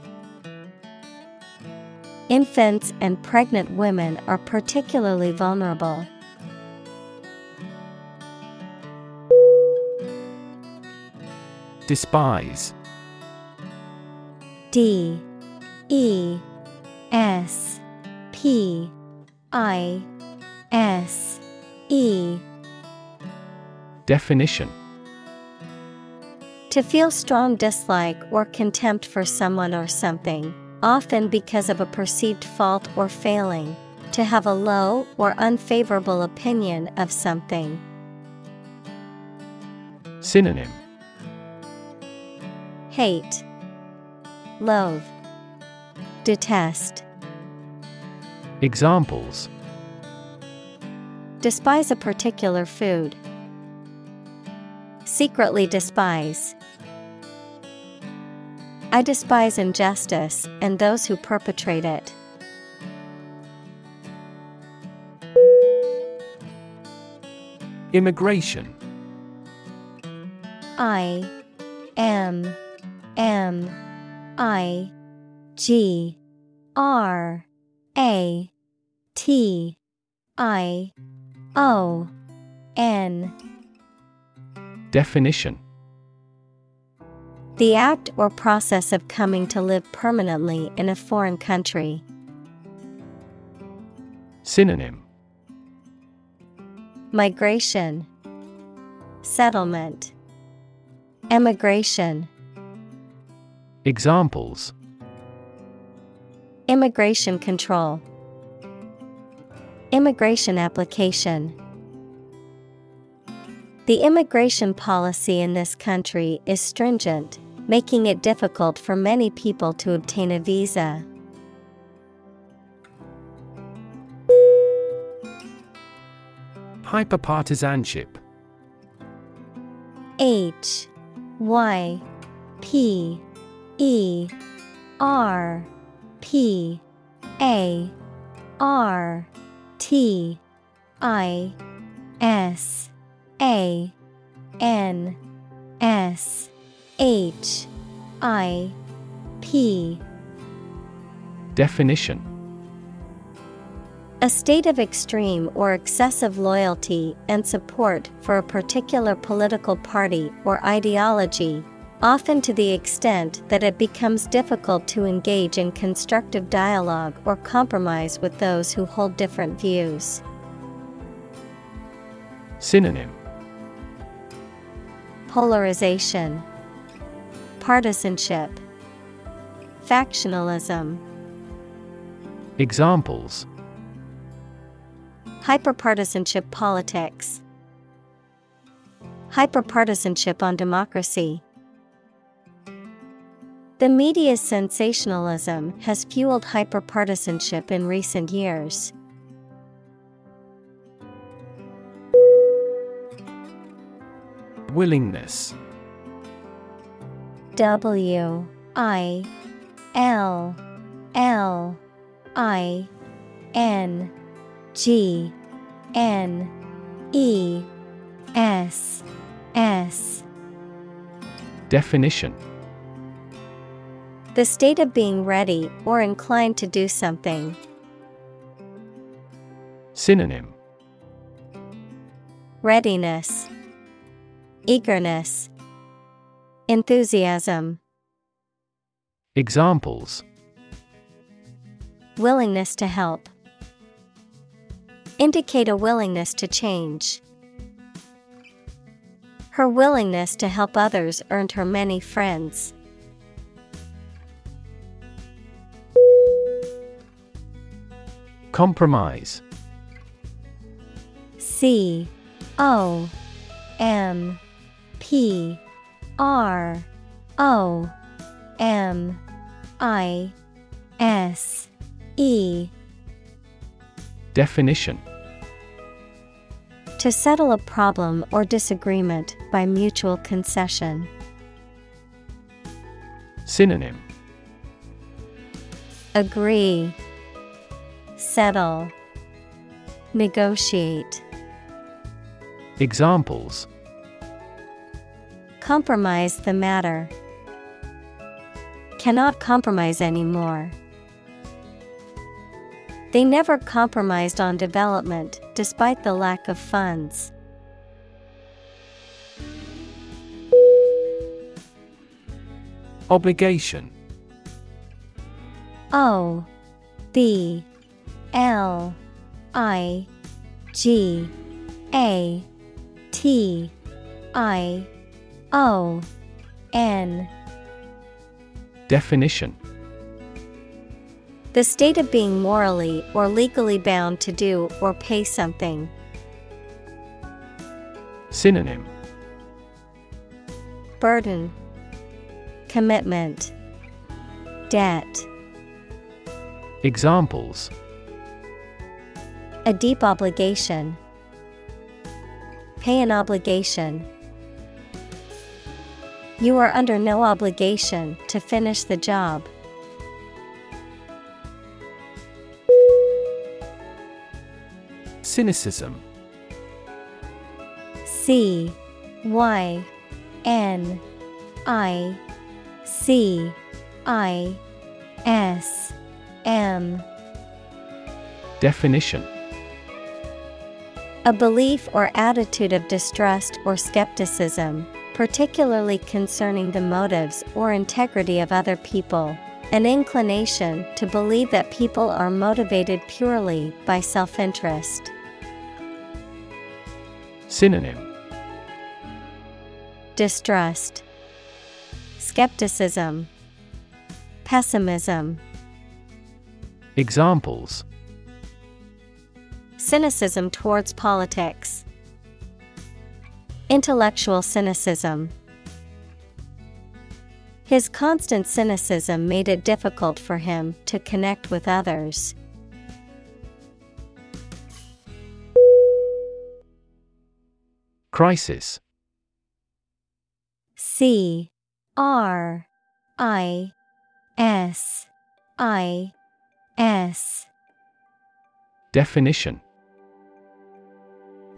Infants and pregnant women are particularly vulnerable. Despise. D. E. S. P. I. S. E. Definition. To feel strong dislike or contempt for someone or something, often because of a perceived fault or failing, to have a low or unfavorable opinion of something. Synonym Hate, Loathe, Detest. Examples Despise a particular food. Secretly despise. I despise injustice and those who perpetrate it. Immigration. I M M I G R A T I O N. Definition The act or process of coming to live permanently in a foreign country. Synonym Migration, Settlement, Emigration. Examples Immigration control, Immigration application. The immigration policy in this country is stringent, making it difficult for many people to obtain a visa. Hyperpartisanship H Y P E R P A R T I S A N S H I P. Definition. A state of extreme or excessive loyalty and support for a particular political party or ideology, often to the extent that it becomes difficult to engage in constructive dialogue or compromise with those who hold different views. Synonym Polarization, Partisanship, Factionalism. Examples Hyperpartisanship politics. Hyperpartisanship on democracy. The media's sensationalism has fueled hyperpartisanship in recent years. Willingness. W I L L I N G N E S S. Definition. The state of being ready or inclined to do something. Synonym. Readiness, Eagerness, Enthusiasm, Examples Willingness to help. Indicate a willingness to change. Her willingness to help others earned her many friends. Compromise C O M P R O M I S E. Definition. To settle a problem or disagreement by mutual concession. Synonym. Agree, Settle, Negotiate. Examples Compromise the matter. Cannot compromise anymore. They never compromised on development despite the lack of funds. Obligation O B L I G A T I O N Definition The state of being morally or legally bound to do or pay something. Synonym Burden, Commitment, Debt. Examples A deep obligation. Pay an obligation. You are under no obligation to finish the job. Cynicism. C Y N I C I S M. Definition. A belief or attitude of distrust or skepticism, particularly concerning the motives or integrity of other people, An inclination to believe that people are motivated purely by self interest. Synonym. Distrust, Skepticism, Pessimism. Examples. Cynicism towards politics, Intellectual cynicism. His constant cynicism made it difficult for him to connect with others. Crisis C R I S I S Definition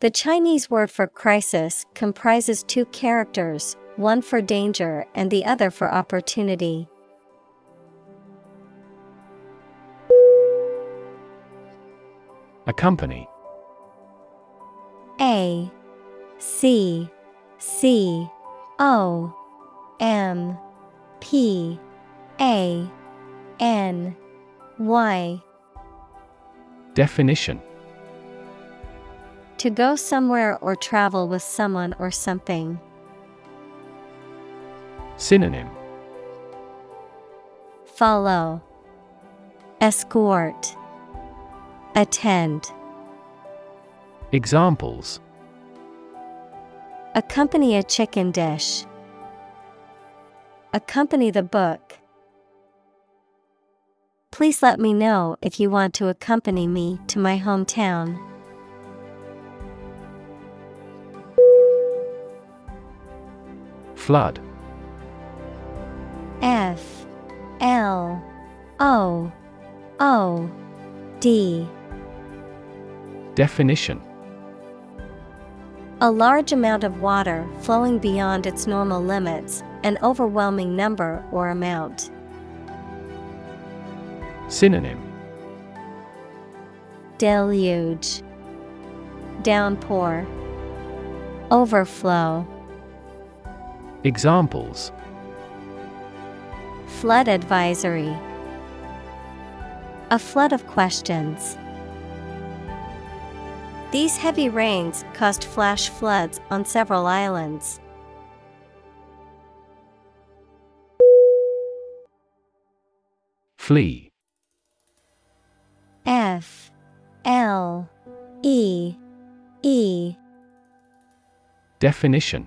The Chinese word for crisis comprises two characters, one for danger and the other for opportunity. Accompany A C C O M P A N Y. Definition To go somewhere or travel with someone or something. Synonym Follow Escort Attend Examples Accompany a chicken dish. Accompany the book. Please let me know if you want to accompany me to my hometown. Flood. F L O O D. Definition. A large amount of water flowing beyond its normal limits, an overwhelming number or amount. Synonym. Deluge, Downpour, Overflow, Examples. Flood Advisory. A flood of questions. These heavy rains caused flash floods on several islands. Flee. F. L. E. E. Definition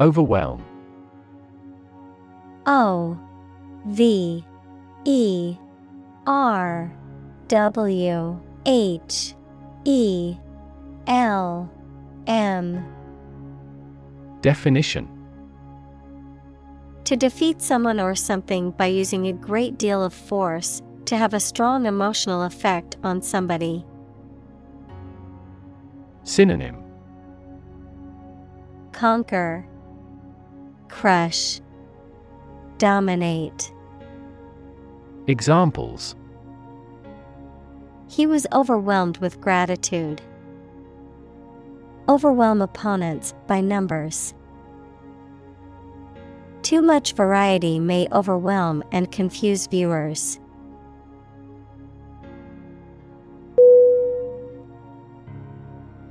Overwhelm. O V E R W H E L M. Definition. To defeat someone or something by using a great deal of force, to have a strong emotional effect on somebody. Synonym. Conquer, Crush, Dominate. Examples He was overwhelmed with gratitude. Overwhelm opponents by numbers. Too much variety may overwhelm and confuse viewers.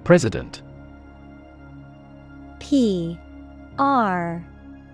President P R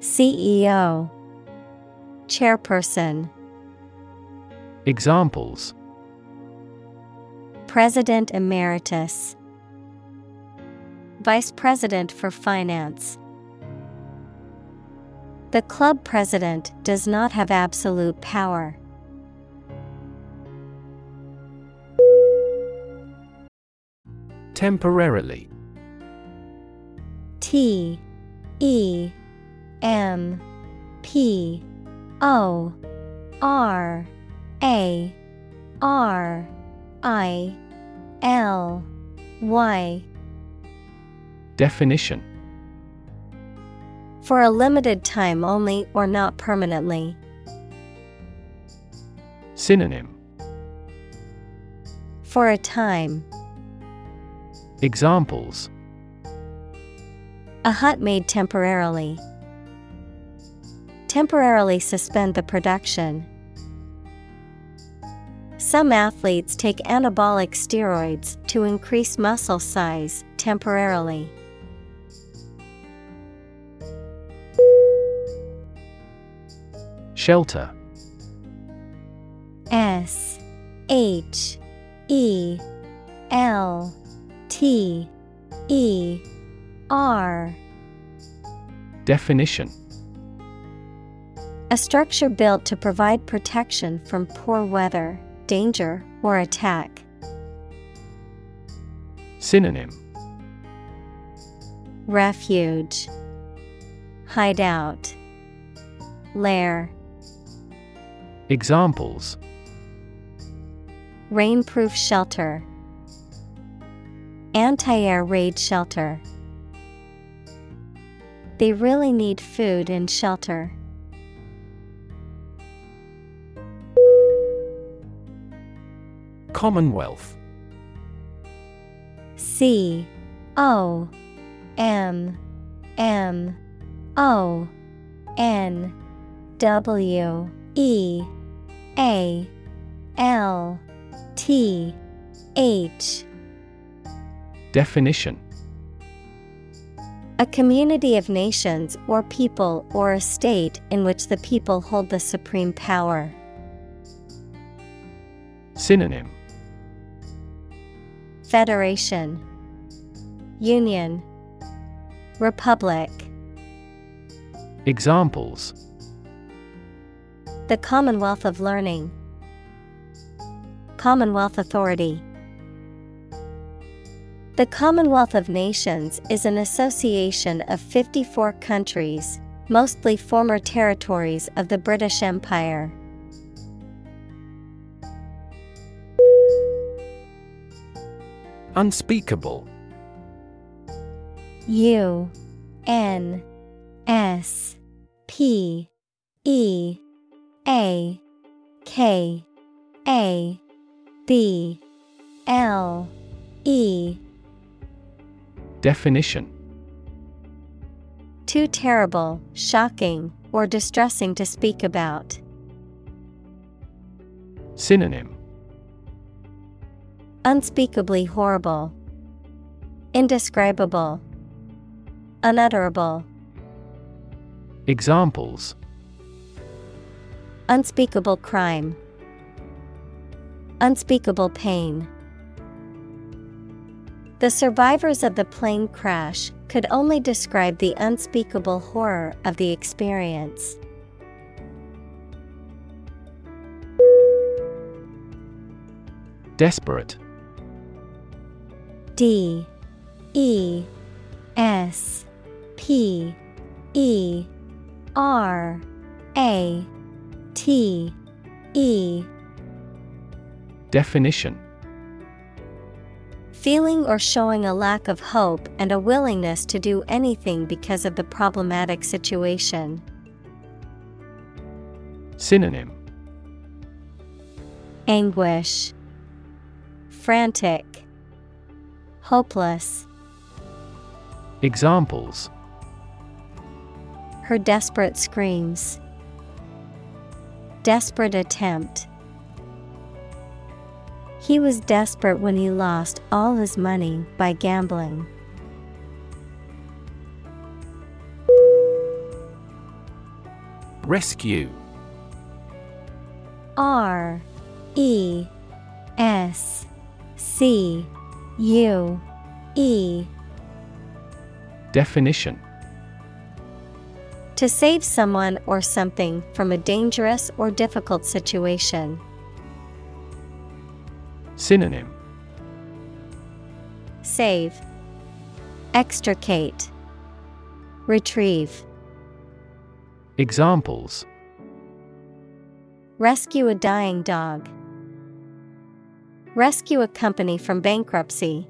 CEO Chairperson. Examples. President Emeritus. Vice President for Finance. The club president does not have absolute power. Temporarily. T E M P O R A R I L Y Definition For a limited time only or not permanently. Synonym For a time. Examples A hut made temporarily. Temporarily suspend the production. Some athletes take anabolic steroids to increase muscle size temporarily. Shelter S H E L T E R Definition A structure built to provide protection from poor weather, danger, or attack. Synonym Refuge, Hideout, Lair, Examples Rainproof shelter, Anti air raid shelter. They really need food and shelter. Commonwealth. C O M M O N W E A L T H. Definition. A community of nations or people or a state in which the people hold the supreme power. Synonym Federation Union Republic. Examples. The Commonwealth of Learning Commonwealth Authority. The Commonwealth of Nations is an association of 54 countries, mostly former territories of the British Empire. Unspeakable. U N S P E A K A B L E. Definition. Too terrible, shocking, or distressing to speak about. Synonym Unspeakably horrible. Indescribable. Unutterable. Examples Unspeakable crime. Unspeakable pain. The survivors of the plane crash could only describe the unspeakable horror of the experience. Desperate D E S P E R A T E. Definition. Feeling or showing a lack of hope and a willingness to do anything because of the problematic situation. Synonym. Anguish, Frantic, Hopeless. Examples Her desperate screams. Desperate attempt. He was desperate when he lost all his money by gambling. Rescue R E S C U E. Definition. To save someone or something from a dangerous or difficult situation. Synonym. Save, Extricate, Retrieve. Examples. Rescue a dying dog. Rescue a company from bankruptcy.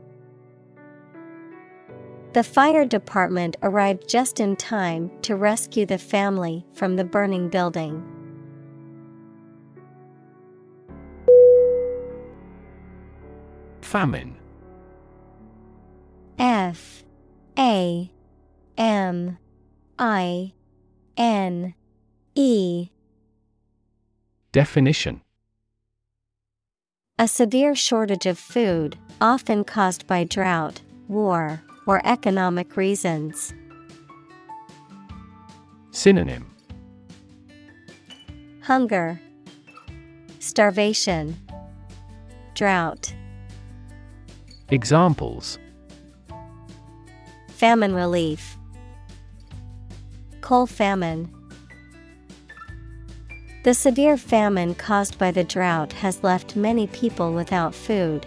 The fire department arrived just in time to rescue the family from the burning building. Famine. F. A. M. I. N. E. Definition A severe shortage of food, often caused by drought, war, or economic reasons. Synonym Hunger, Starvation, Drought. Examples Famine relief. Coal famine. The severe famine caused by the drought has left many people without food.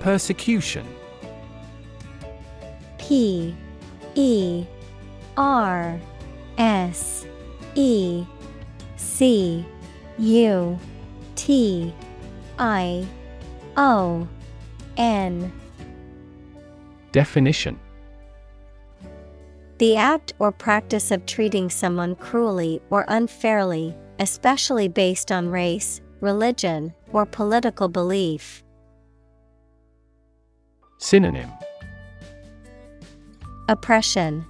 Persecution. P E R S E C U T I O N. Definition The act or practice of treating someone cruelly or unfairly, especially based on race, religion, or political belief. Synonym Oppression,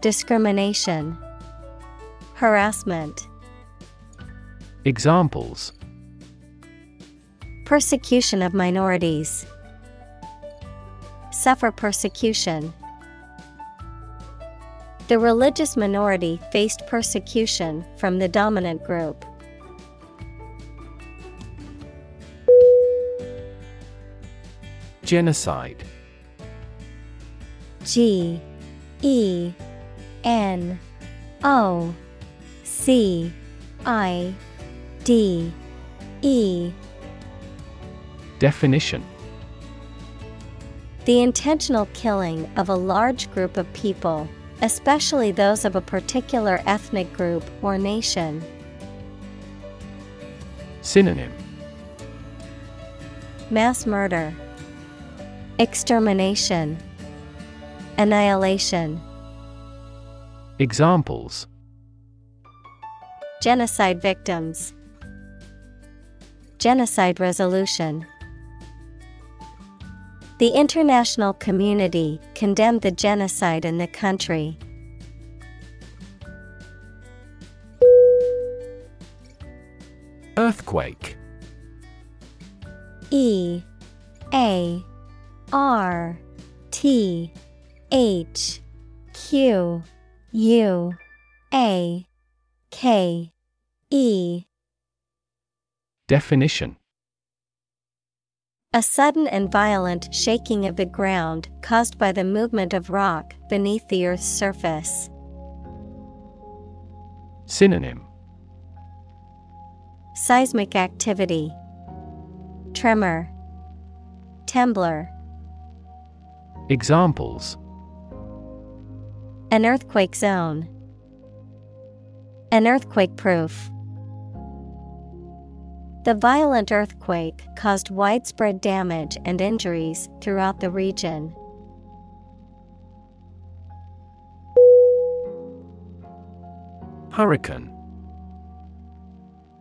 Discrimination, Harassment. Examples Persecution of minorities. Suffer persecution. The religious minority faced persecution from the dominant group. Genocide. G E N O C I D E. Definition. The intentional killing of a large group of people, especially those of a particular ethnic group or nation. Synonym Mass murder, Extermination, Annihilation. Examples Genocide victims. Genocide resolution. The international community condemned the genocide in the country. Earthquake. E. A. R. T. H. Q. U. A. K. E. Definition A sudden and violent shaking of the ground caused by the movement of rock beneath the earth's surface. Synonym Seismic activity, Tremor, Trembler. Examples An earthquake zone. An earthquake proof. The violent earthquake caused widespread damage and injuries throughout the region. Hurricane.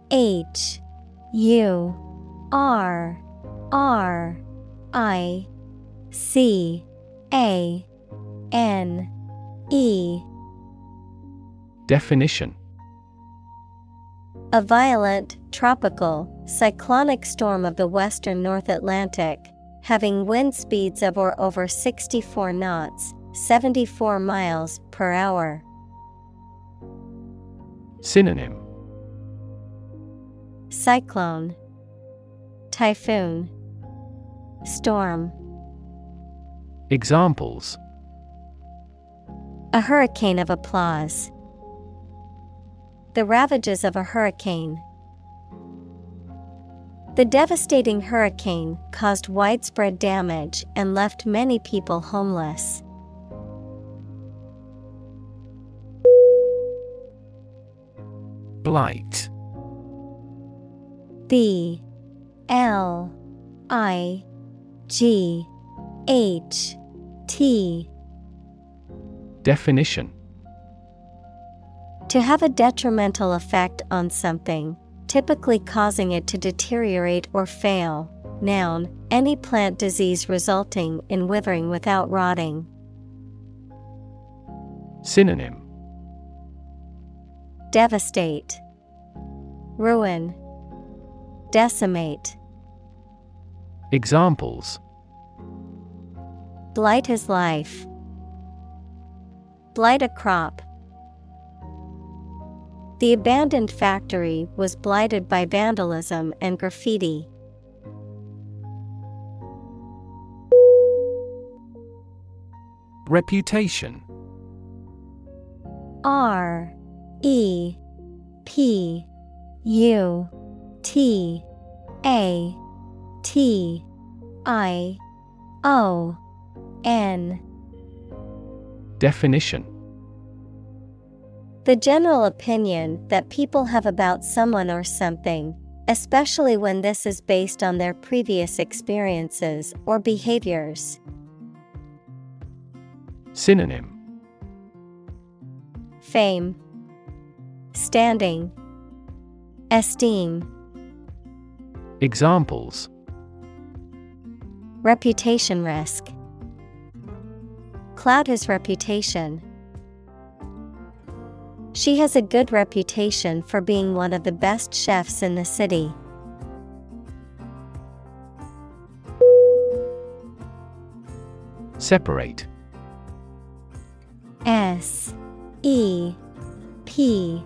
H U R R I C A N E. Definition A violent, tropical, cyclonic storm of the western North Atlantic, having wind speeds of or over 64 knots, 74 miles per hour. Synonym Cyclone, Typhoon, Storm. Examples A hurricane of applause. The ravages of a hurricane. The devastating hurricane caused widespread damage and left many people homeless. Blight. B. L. I. G. H. T. Definition To have a detrimental effect on something, typically causing it to deteriorate or fail. Noun, any plant disease resulting in withering without rotting. Synonym Devastate, Ruin, Decimate. Examples Blight his life. Blight a crop. The abandoned factory was blighted by vandalism and graffiti. Reputation. R E P U T A T I O N. Definition The general opinion that people have about someone or something, especially when this is based on their previous experiences or behaviors. Synonym Fame, Standing, Esteem, Examples Reputation risk. Cloud his reputation. She has a good reputation for being one of the best chefs in the city. Separate S E P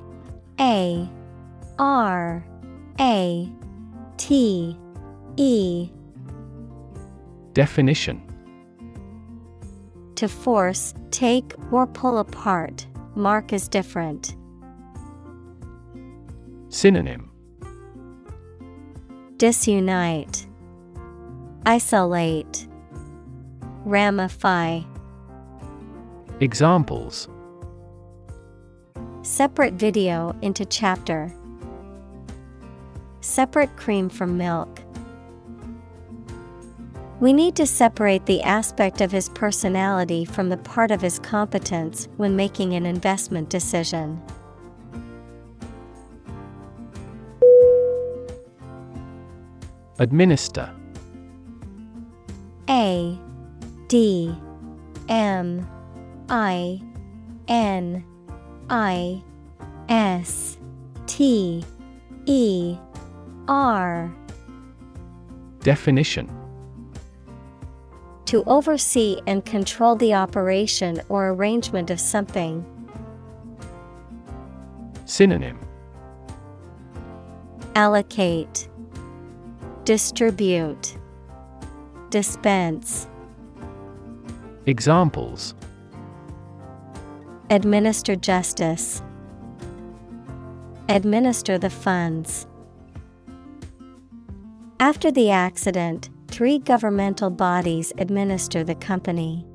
A R A T E Definition To force, take, or pull apart. Mark is different. Synonym Disunite, Isolate, Ramify. Examples Separate video into chapter. Separate cream from milk. We need to separate the aspect of his personality from the part of his competence when making an investment decision. Administer. A D M I N I S T E R. Definition To oversee and control the operation or arrangement of something. Synonym Allocate, Distribute, Dispense. Examples Administer justice. Administer the funds. After the accident, three governmental bodies administer the company.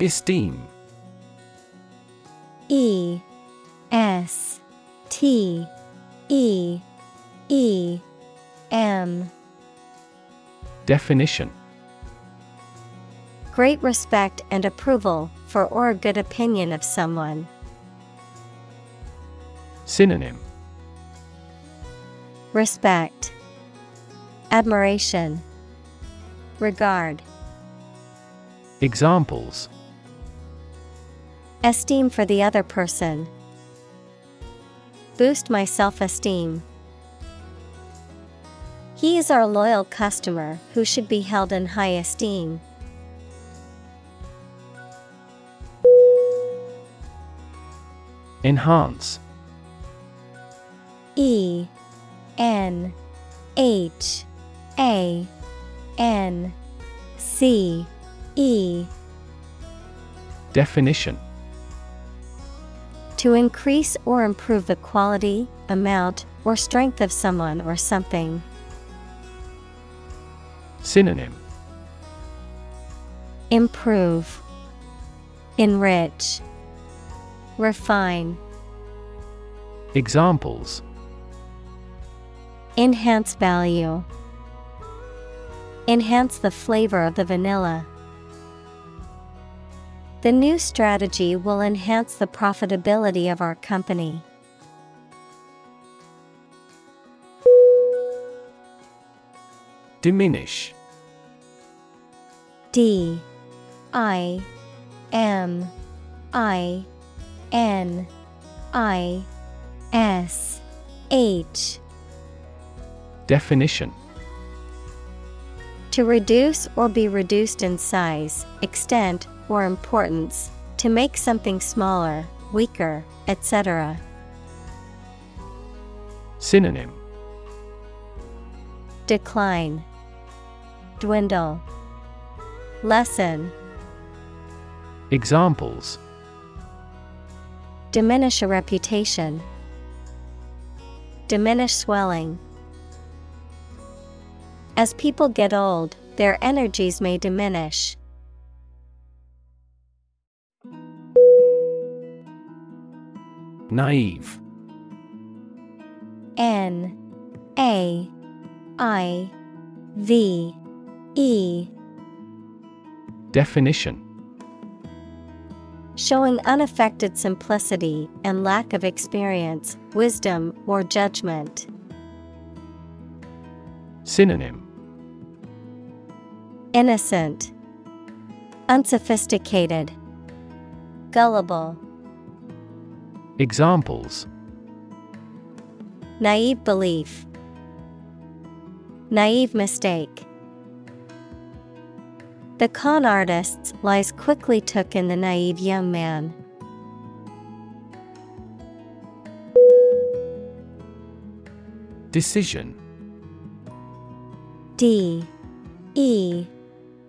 Esteem E S T E E M Definition Great respect and approval for or a good opinion of someone. Synonym Respect, Admiration, Regard. Examples Esteem for the other person. Boost my self esteem. He is our loyal customer who should be held in high esteem. Enhance E N H A N C E. Definition. To increase or improve the quality, amount, or strength of someone or something. Synonym. Improve, Enrich, Refine. Examples Enhance value. Enhance the flavor of the vanilla. The new strategy will enhance the profitability of our company. Diminish D I M I N I S H Definition. To reduce or be reduced in size, extent, or importance, to make something smaller, weaker, etc. Synonym. Decline, Dwindle, Lessen, Examples. Diminish a reputation, Diminish swelling. As people get old, their energies may diminish. Naive N A I V E Definition Showing unaffected simplicity and lack of experience, wisdom, or judgment. Synonym Innocent, Unsophisticated, Gullible, Examples Naive belief, Naive mistake. The con artist's lies quickly took in the naive young man. Decision D E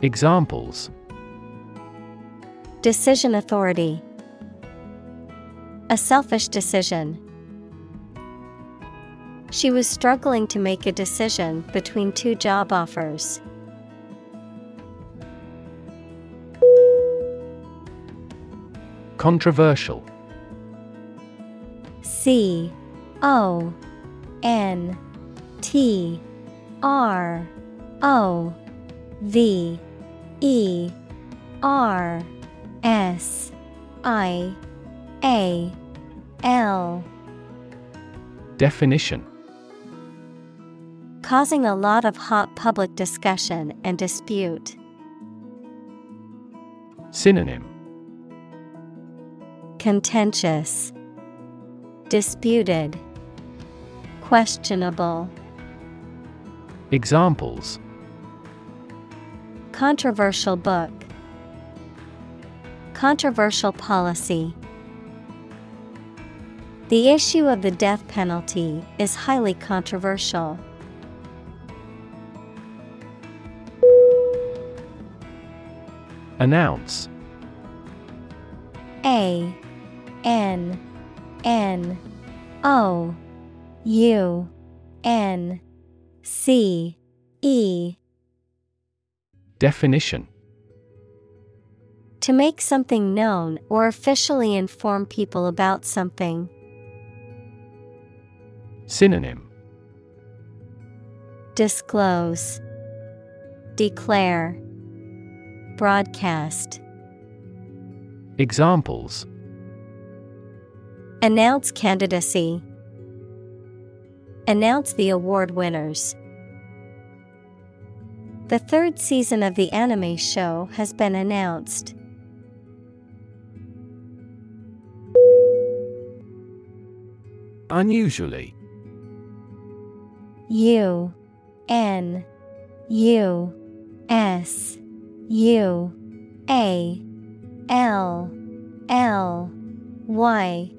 Examples Decision authority A selfish decision. She was struggling to make a decision between two job offers. Controversial C O N T R O V E R S I A L. Definition. Causing a lot of hot public discussion and dispute. Synonym. Contentious, Disputed, Questionable. Examples Controversial book, Controversial policy. The issue of the death penalty is highly controversial. Announce A N N O U N C E Definition To make something known or officially inform people about something. Synonym Disclose, Declare, Broadcast. Examples Announce candidacy. Announce the award winners. The third season of the anime show has been announced. Unusually U N U S U A L L Y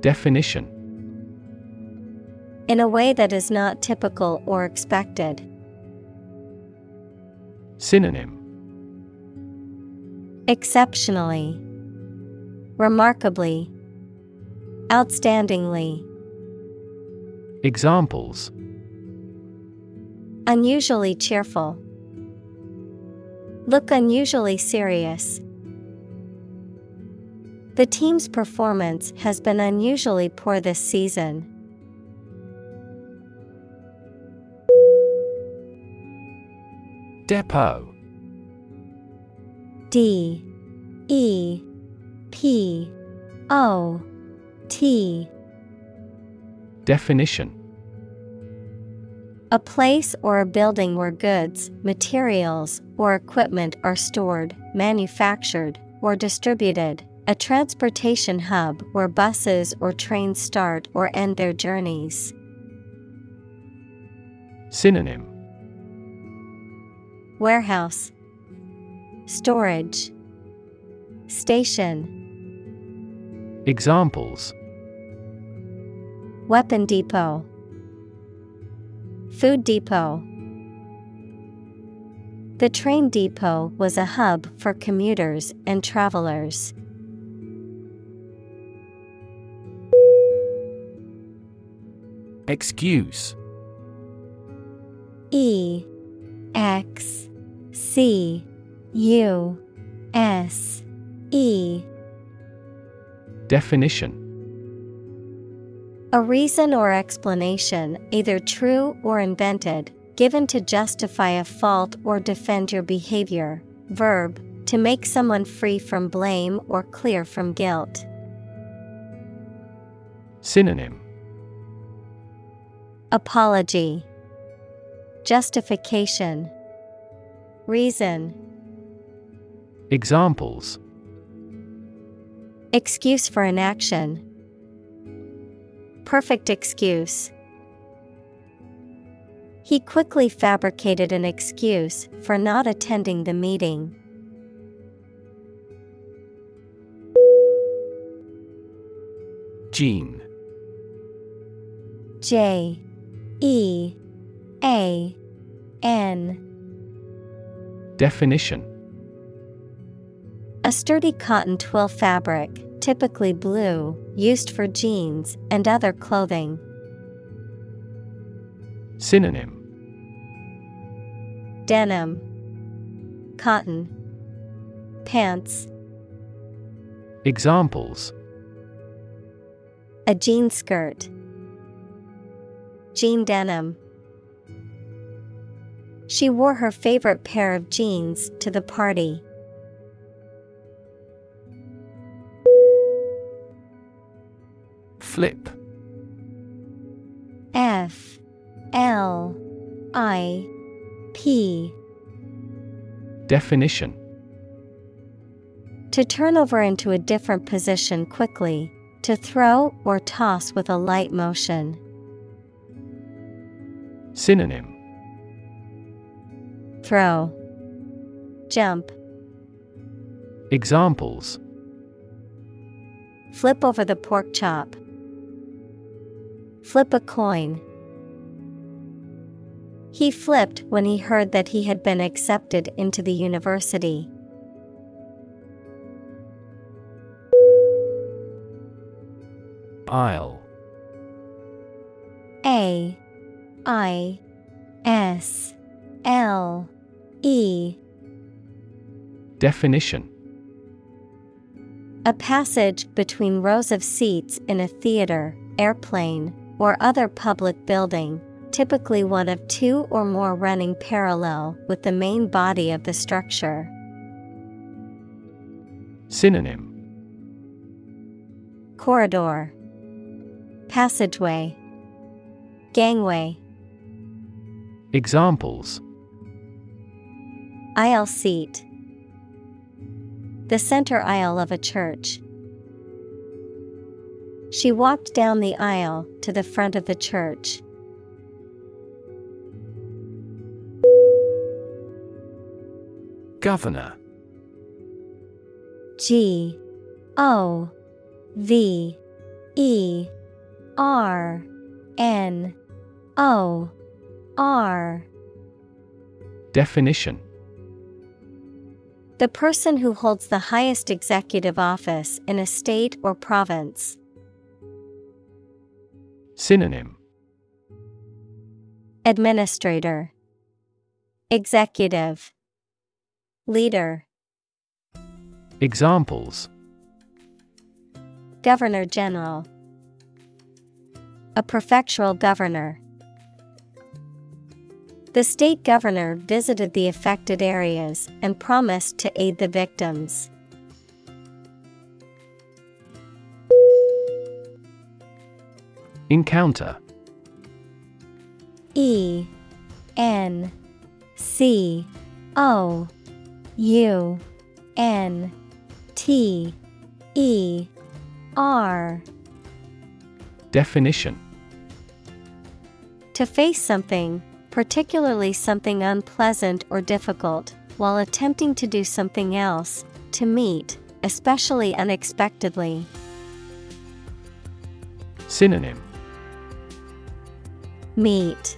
Definition In a way that is not typical or expected. Synonym Exceptionally, Remarkably, Outstandingly. Examples Unusually cheerful. Look unusually serious. The team's performance has been unusually poor this season. Depot D E P O T Definition A place or a building where goods, materials, or equipment are stored, manufactured, or distributed. A transportation hub where buses or trains start or end their journeys. Synonym Warehouse, Storage, Station, Examples Weapon Depot, Food Depot. The train depot was a hub for commuters and travelers. Excuse E X C U S E Definition A reason or explanation, either true or invented, given to justify a fault or defend your behavior. Verb, to make someone free from blame or clear from guilt. Synonym Apology, Justification, Reason, Examples Excuse for inaction. Perfect excuse. He quickly fabricated an excuse for not attending the meeting. Jean J E A N. Definition. A sturdy cotton twill fabric, typically blue, used for jeans and other clothing. Synonym. Denim, Cotton, Pants, Examples. A jean skirt, Jean denim. She wore her favorite pair of jeans to the party. Flip. F. L. I. P. Definition. To turn over into a different position quickly, to throw or toss with a light motion. Synonym Throw, Jump, Examples Flip over the pork chop. Flip a coin. He flipped when he heard that he had been accepted into the university. Aisle. A I S L E. Definition. A passage between rows of seats in a theater, airplane, or other public building, typically one of two or more running parallel with the main body of the structure. Synonym. Corridor. Passageway. Gangway. Examples Aisle seat The center aisle of a church. She walked down the aisle to the front of the church. Governor G O V E R N O R Definition The person who holds the highest executive office in a state or province. Synonym. Administrator. Executive. Leader. Examples. Governor General. A prefectural governor The state governor visited the affected areas and promised to aid the victims. Encounter. E N C O U N T E R. Definition. To face something, particularly something unpleasant or difficult, while attempting to do something else, to meet, especially unexpectedly. Synonym. Meet,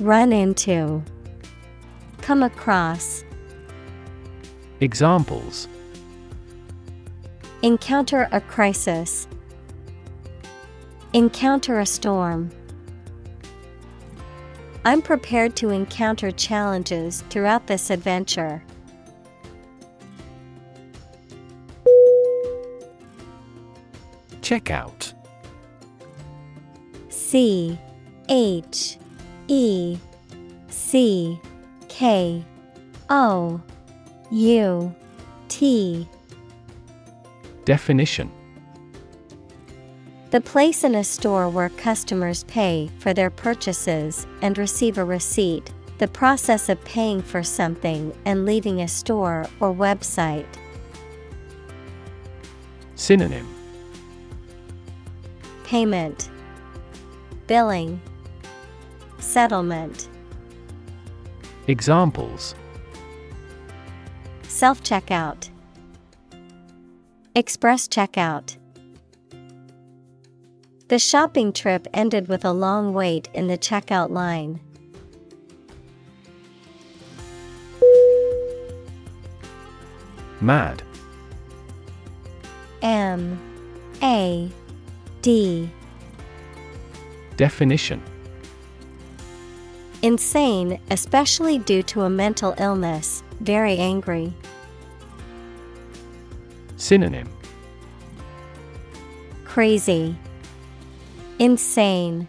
Run into, Come across, Examples. Encounter a crisis, Encounter a storm. I'm prepared to encounter challenges throughout this adventure. Checkout C H E C K O U T. Definition The place in a store where customers pay for their purchases and receive a receipt, the process of paying for something and leaving a store or website. Synonym. Payment, Billing, Settlement, Examples. Self checkout, Express checkout. The shopping trip ended with a long wait in the checkout line. Mad. M. A. D. Definition. Insane, especially due to a mental illness, very angry. Synonym. Crazy, Insane,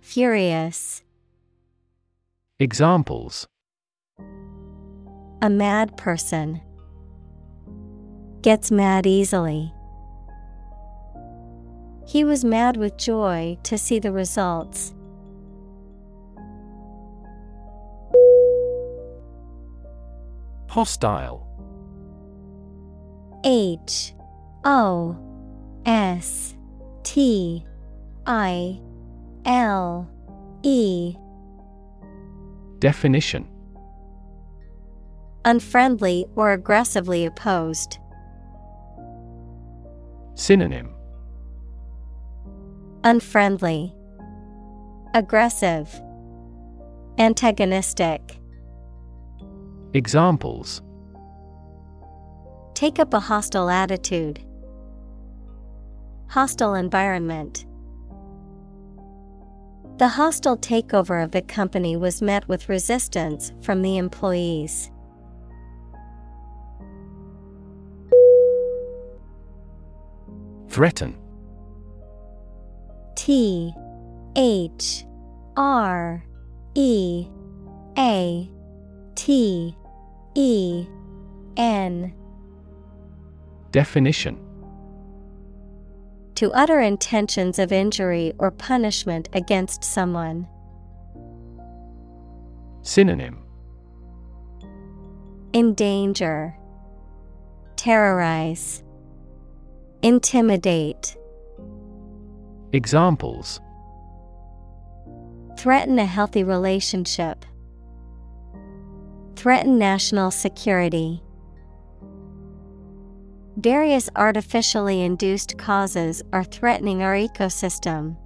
Furious. Examples A mad person gets mad easily. He was mad with joy to see the results. Hostile H O S T I L E Definition Unfriendly or aggressively opposed. Synonym Unfriendly, Aggressive, Antagonistic. Examples Take up a hostile attitude. Hostile environment. The hostile takeover of the company was met with resistance from the employees. Threaten. T H R E A T E N. Definition To utter intentions of injury or punishment against someone. Synonym Endanger, Terrorize, Intimidate. Examples Threaten a healthy relationship. Threaten national security. Various artificially induced causes are threatening our ecosystem.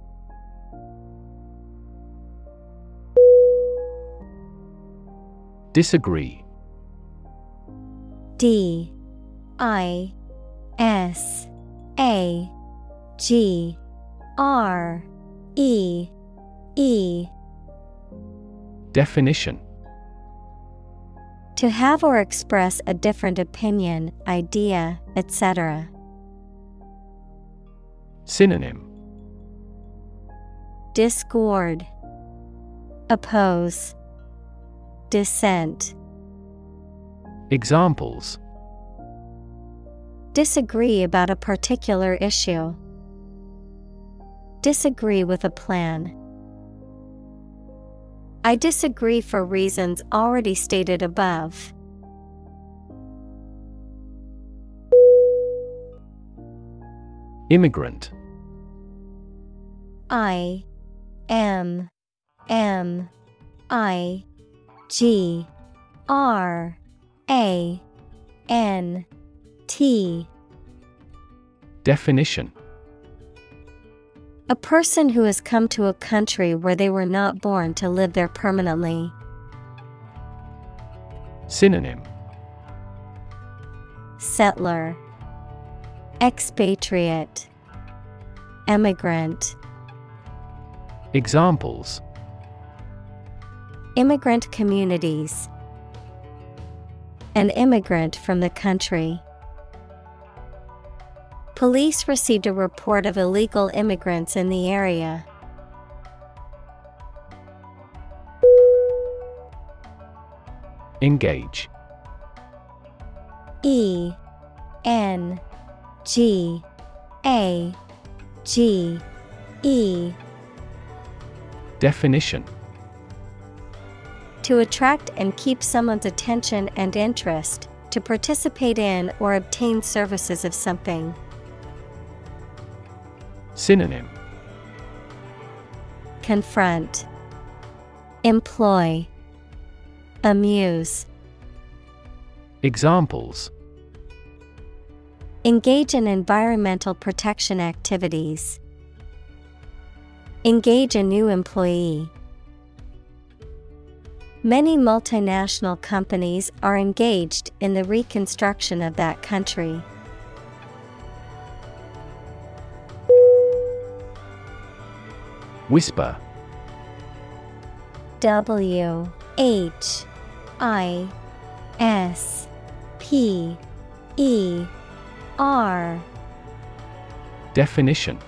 Disagree. D. I. S. A. G. R. E. E. Definition To have or express a different opinion, idea, etc. Synonym Discord, Oppose, Dissent. Examples Disagree about a particular issue. Disagree with a plan. I disagree for reasons already stated above. Immigrant. I M M I G R A N T. Definition A person who has come to a country where they were not born to live there permanently. Synonym Settler, Expatriate, Emigrant. Examples Immigrant communities. An immigrant from the country. Police received a report of illegal immigrants in the area. Engage E N G A G E Definition To attract and keep someone's attention and interest, to participate in or obtain services of something. Synonym Confront, Employ, Amuse. Examples Engage in environmental protection activities. Engage a new employee. Many multinational companies are engaged in the reconstruction of that country. Whisper. W H I S P E R. Definition.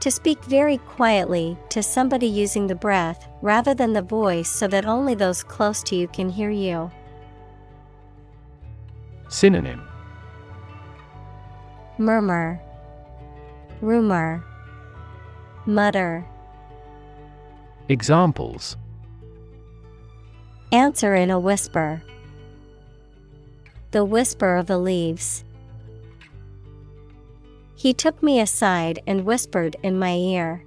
To speak very quietly to somebody using the breath rather than the voice so that only those close to you can hear you. Synonym. Murmur, Rumor, Mutter. Examples Answer in a whisper. The whisper of the leaves. He took me aside and whispered in my ear.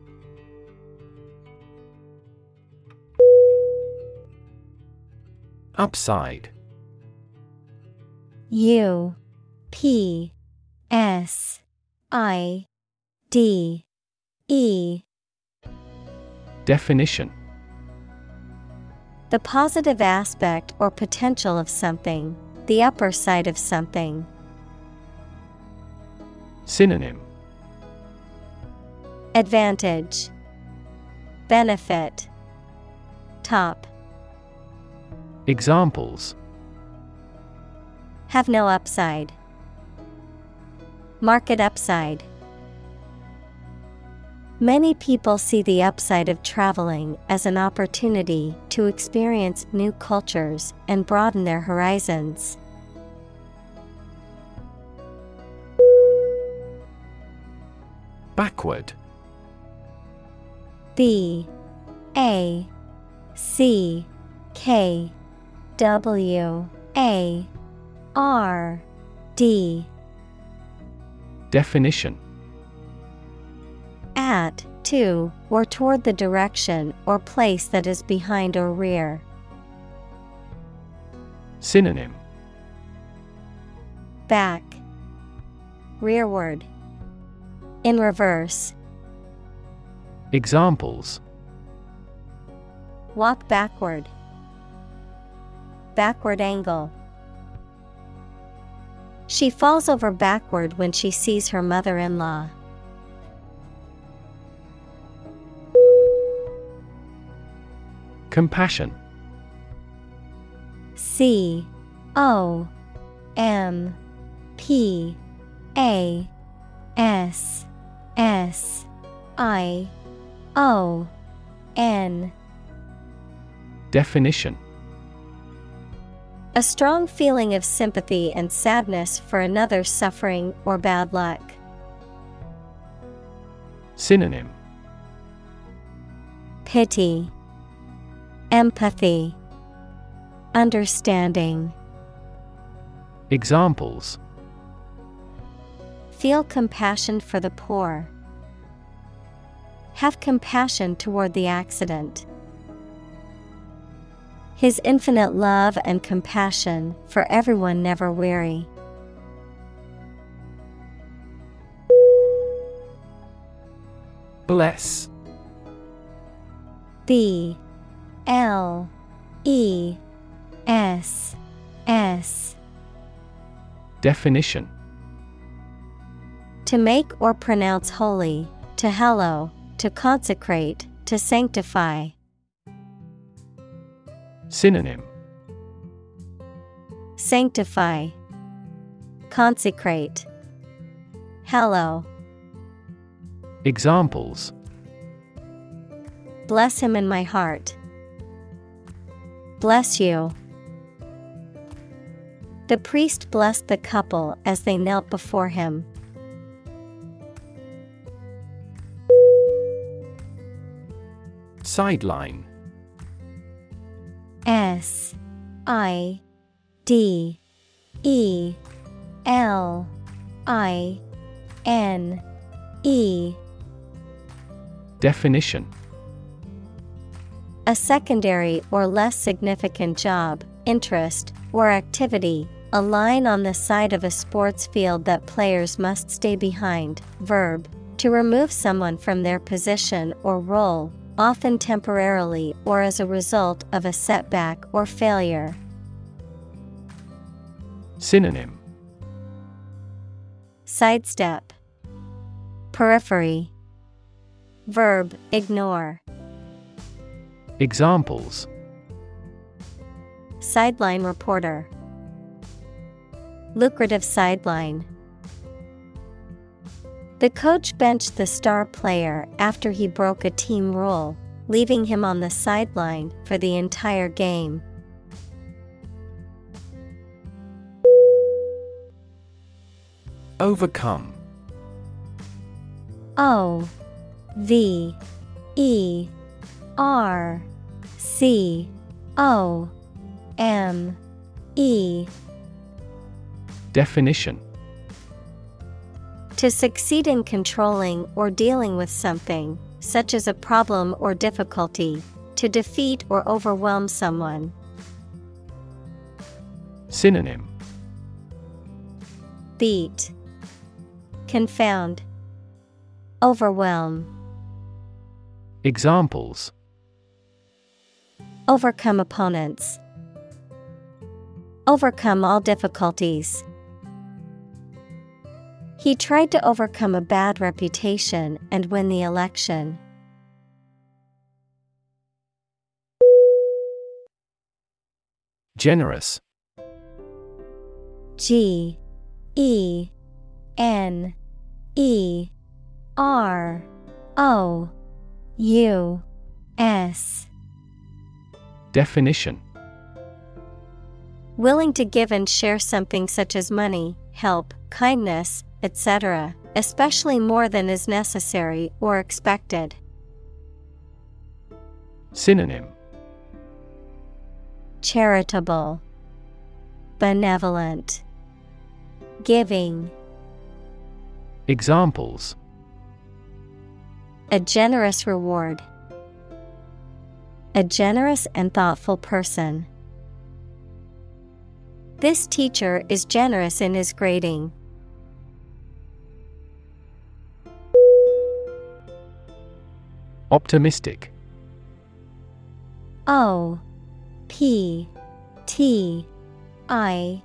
Upside U P S I D E. Definition. The positive aspect or potential of something, the upper side of something. Synonym. Advantage. Benefit. Top. Examples. Have no upside. Market upside. Many people see the upside of traveling as an opportunity to experience new cultures and broaden their horizons. Backward. B A C K W A R D. Definition At, to, or toward the direction or place that is behind or rear. Synonym Back, rearward, in reverse. Examples Walk backward. Backward angle. She falls over backward when she sees her mother in law. Compassion. C O M P A S S I O N. Definition. A strong feeling of sympathy and sadness for another's suffering or bad luck. Synonym. Pity, Empathy, Understanding. Examples Feel compassion for the poor. Have compassion toward the accident. His infinite love and compassion for everyone never weary. Bless B L E S S Definition To make or pronounce holy, to hallow, to consecrate, to sanctify. Synonym Sanctify, Consecrate, Hallow. Examples Bless him in my heart. Bless you. The priest blessed the couple as they knelt before him. Sideline S I D E L I N E Definition A secondary or less significant job, interest, or activity, a line on the side of a sports field that players must stay behind. Verb, to remove someone from their position or role, often temporarily or as a result of a setback or failure. Synonym Sidestep, Periphery, Verb, ignore, Examples Sideline reporter, Lucrative sideline. The coach benched the star player after he broke a team rule, leaving him on the sideline for the entire game. Overcome O V E R C O M E. Definition. To succeed in controlling or dealing with something, such as a problem or difficulty, to defeat or overwhelm someone. Synonym. Beat, Confound, Overwhelm. Examples Overcome opponents. Overcome all difficulties. He tried to overcome a bad reputation and win the election. Generous. G E N E R O U S. Definition Willing to give and share something such as money, help, kindness, etc., especially more than is necessary or expected. Synonym Charitable, Benevolent, Giving. Examples A generous reward. A generous and thoughtful person. This teacher is generous in his grading. Optimistic. O P T I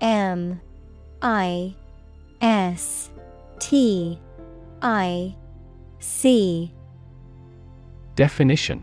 M I S T I C. Definition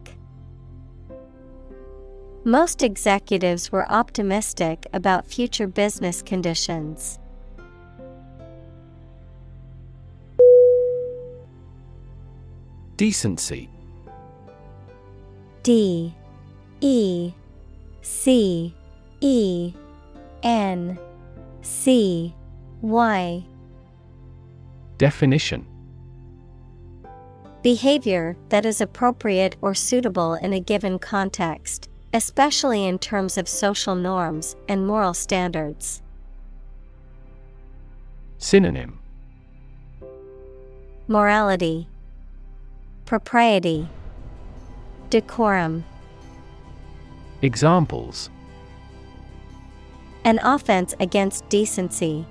Most executives were optimistic about future business conditions. Decency. D E C E N C Y Definition Behavior that is appropriate or suitable in a given context, especially in terms of social norms and moral standards. Synonym Morality, Propriety, Decorum. Examples An offense against decency.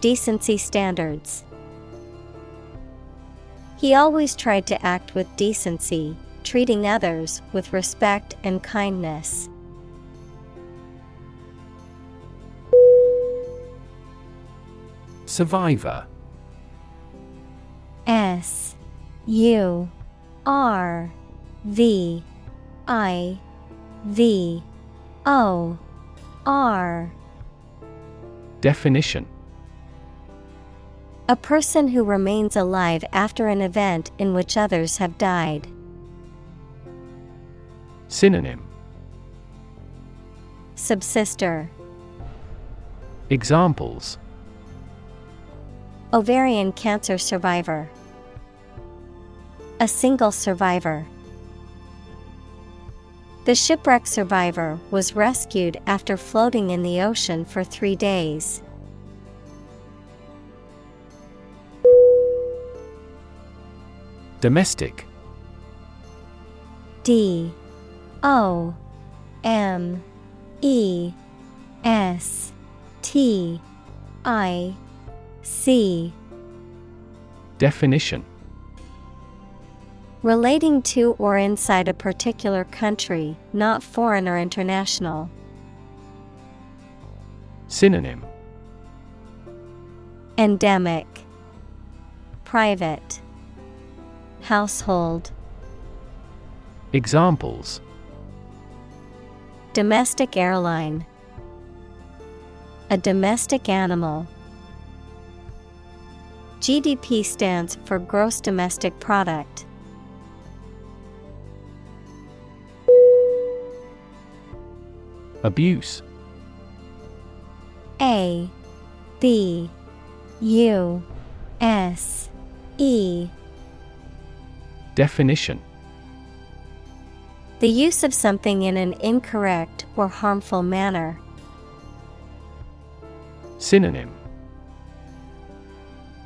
Decency standards. He always tried to act with decency, treating others with respect and kindness. Survivor S U R V I V O R Definition A person who remains alive after an event in which others have died. Synonym Subsister Examples Ovarian cancer survivor. A single survivor. The shipwreck survivor was rescued after floating in the ocean for three days. Domestic D O M E S T I C Definition. Relating to or inside a particular country, not foreign or international. Synonym. Endemic. Private. Household. Examples Domestic airline A domestic animal. GDP stands for Gross Domestic Product. Abuse A B U S E Definition The use of something in an incorrect or harmful manner. Synonym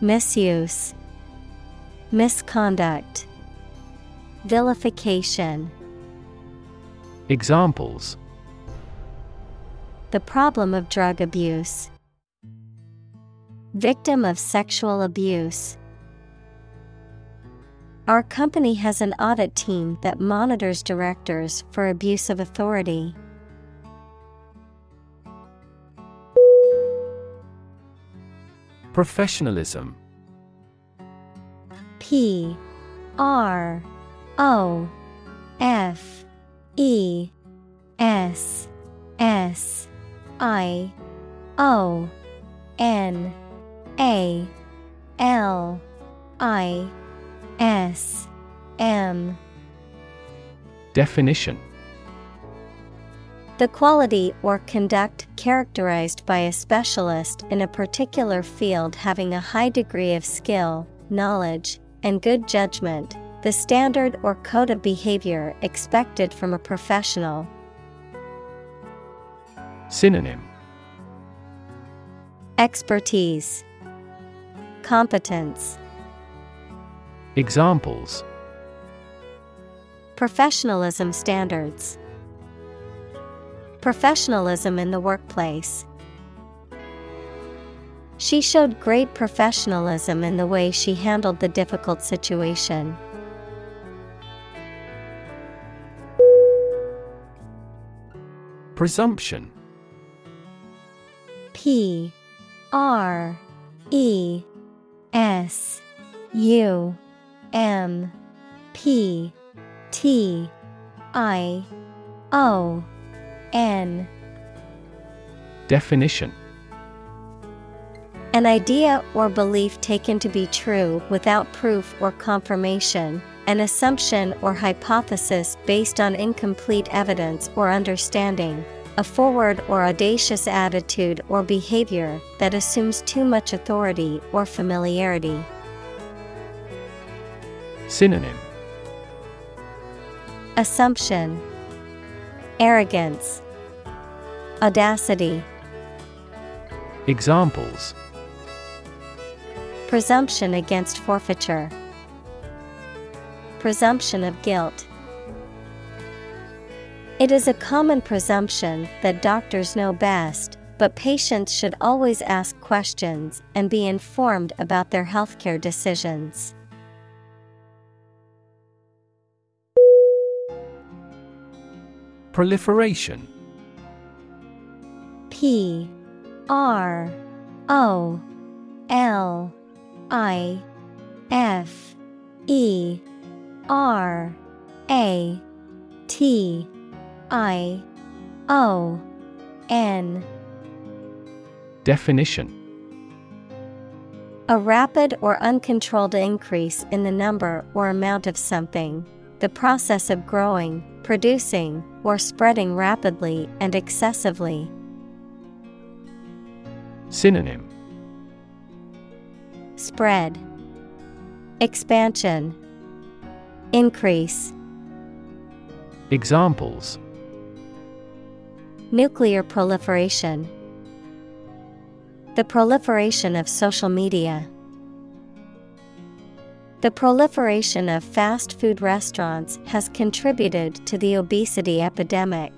Misuse, Misconduct, Vilification. Examples The problem of drug abuse. Victim of sexual abuse. Our company has an audit team that monitors directors for abuse of authority. Professionalism P R O F E S S I O N A L I S M. Definition. The quality or conduct characterized by a specialist in a particular field having a high degree of skill, knowledge, and good judgment, the standard or code of behavior expected from a professional. Synonym. Expertise, Competence, Examples Professionalism standards, Professionalism in the workplace. She showed great professionalism in the way she handled the difficult situation. Presumption P R E S U M P T I O N. Definition. An idea or belief taken to be true without proof or confirmation, an assumption or hypothesis based on incomplete evidence or understanding, a forward or audacious attitude or behavior that assumes too much authority or familiarity. Synonym. Assumption. Arrogance. Audacity. Examples. Presumption against forfeiture. Presumption of guilt. It is a common presumption that doctors know best, but patients should always ask questions and be informed about their healthcare decisions. Proliferation. P R O L I F E R A T I O N. Definition. A rapid or uncontrolled increase in the number or amount of something, the process of growing, producing, or spreading rapidly and excessively. Synonym Spread, Expansion, Increase. Examples Nuclear proliferation. The proliferation of social media. The proliferation of fast food restaurants has contributed to the obesity epidemic.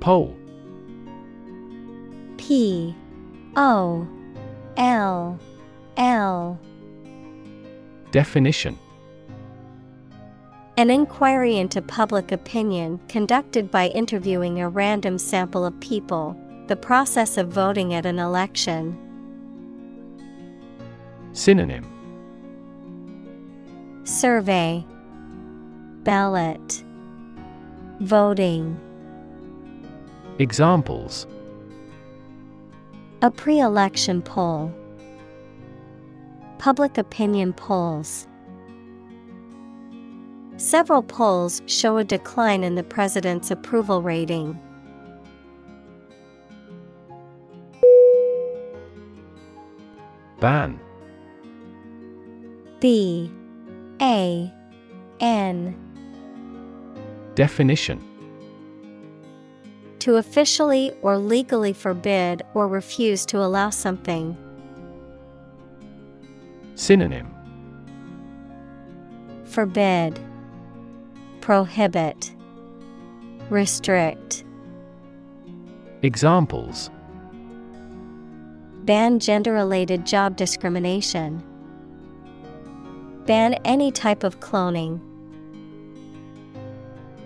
Poll P. O. L. L. Definition. An inquiry into public opinion conducted by interviewing a random sample of people, the process of voting at an election. Synonym. Survey. Ballot. Voting. Examples. A pre election poll. Public opinion polls. Several polls show a decline in the president's approval rating. Ban. B A N Definition To officially or legally forbid or refuse to allow something. Synonym Forbid, Prohibit, Restrict. Examples Ban gender related job discrimination. Ban any type of cloning.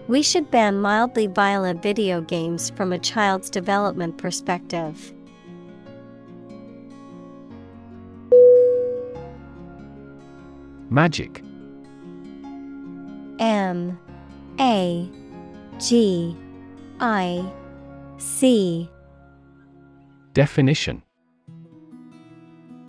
We should ban mildly violent video games from a child's development perspective. Magic. M. A. G. I. C. Definition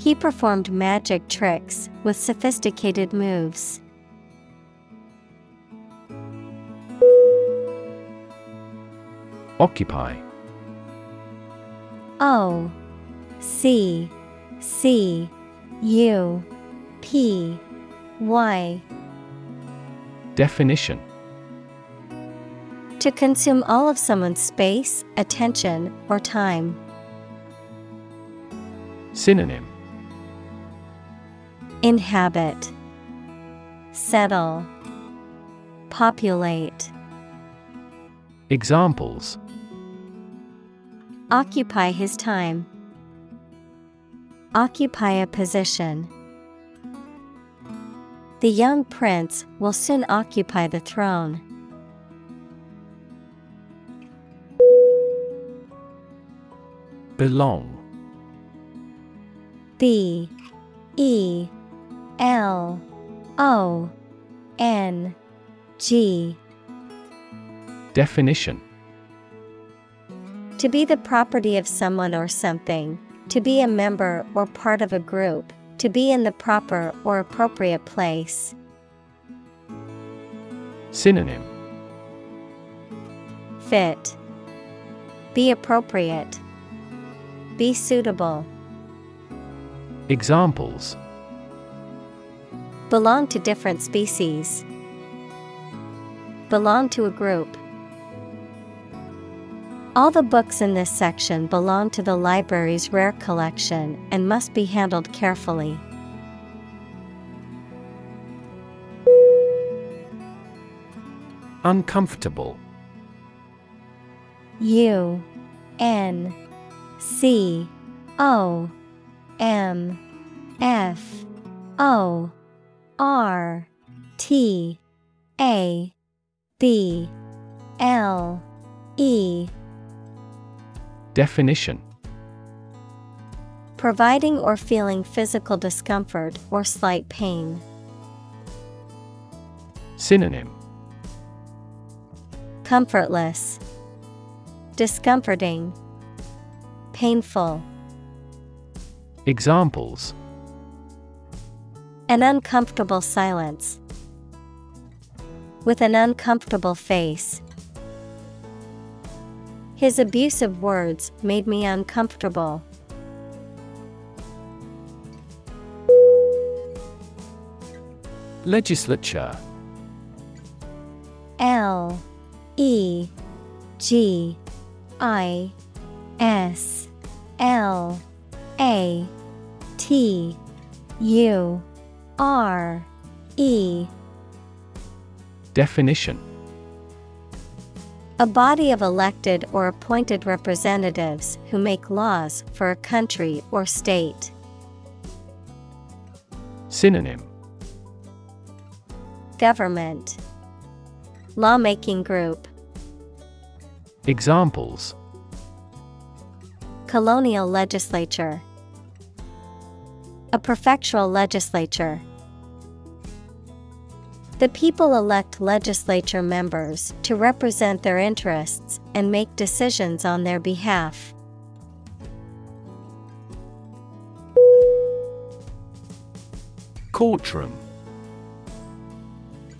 He performed magic tricks with sophisticated moves. Occupy O C C U P Y Definition To consume all of someone's space, attention, or time. Synonym Inhabit, Settle, Populate. Examples Occupy his time. Occupy a position. The young prince will soon occupy the throne. Belong B E L O N G Definition To be the property of someone or something, to be a member or part of a group, to be in the proper or appropriate place. Synonym Fit. Be appropriate. Be suitable. Examples Belong to different species. Belong to a group. All the books in this section belong to the library's rare collection and must be handled carefully. Uncomfortable U N C O M F O R T A B L E. Definition. Providing or feeling physical discomfort or slight pain. Synonym. Comfortless, Discomforting, Painful. Examples An uncomfortable silence. With an uncomfortable face. His abusive words made me uncomfortable. Legislature L E G I S L A T U R E. Definition. A body of elected or appointed representatives who make laws for a country or state. Synonym. Government. Lawmaking group. Examples. Colonial legislature. A prefectural legislature. The people elect legislature members to represent their interests and make decisions on their behalf. Courtroom.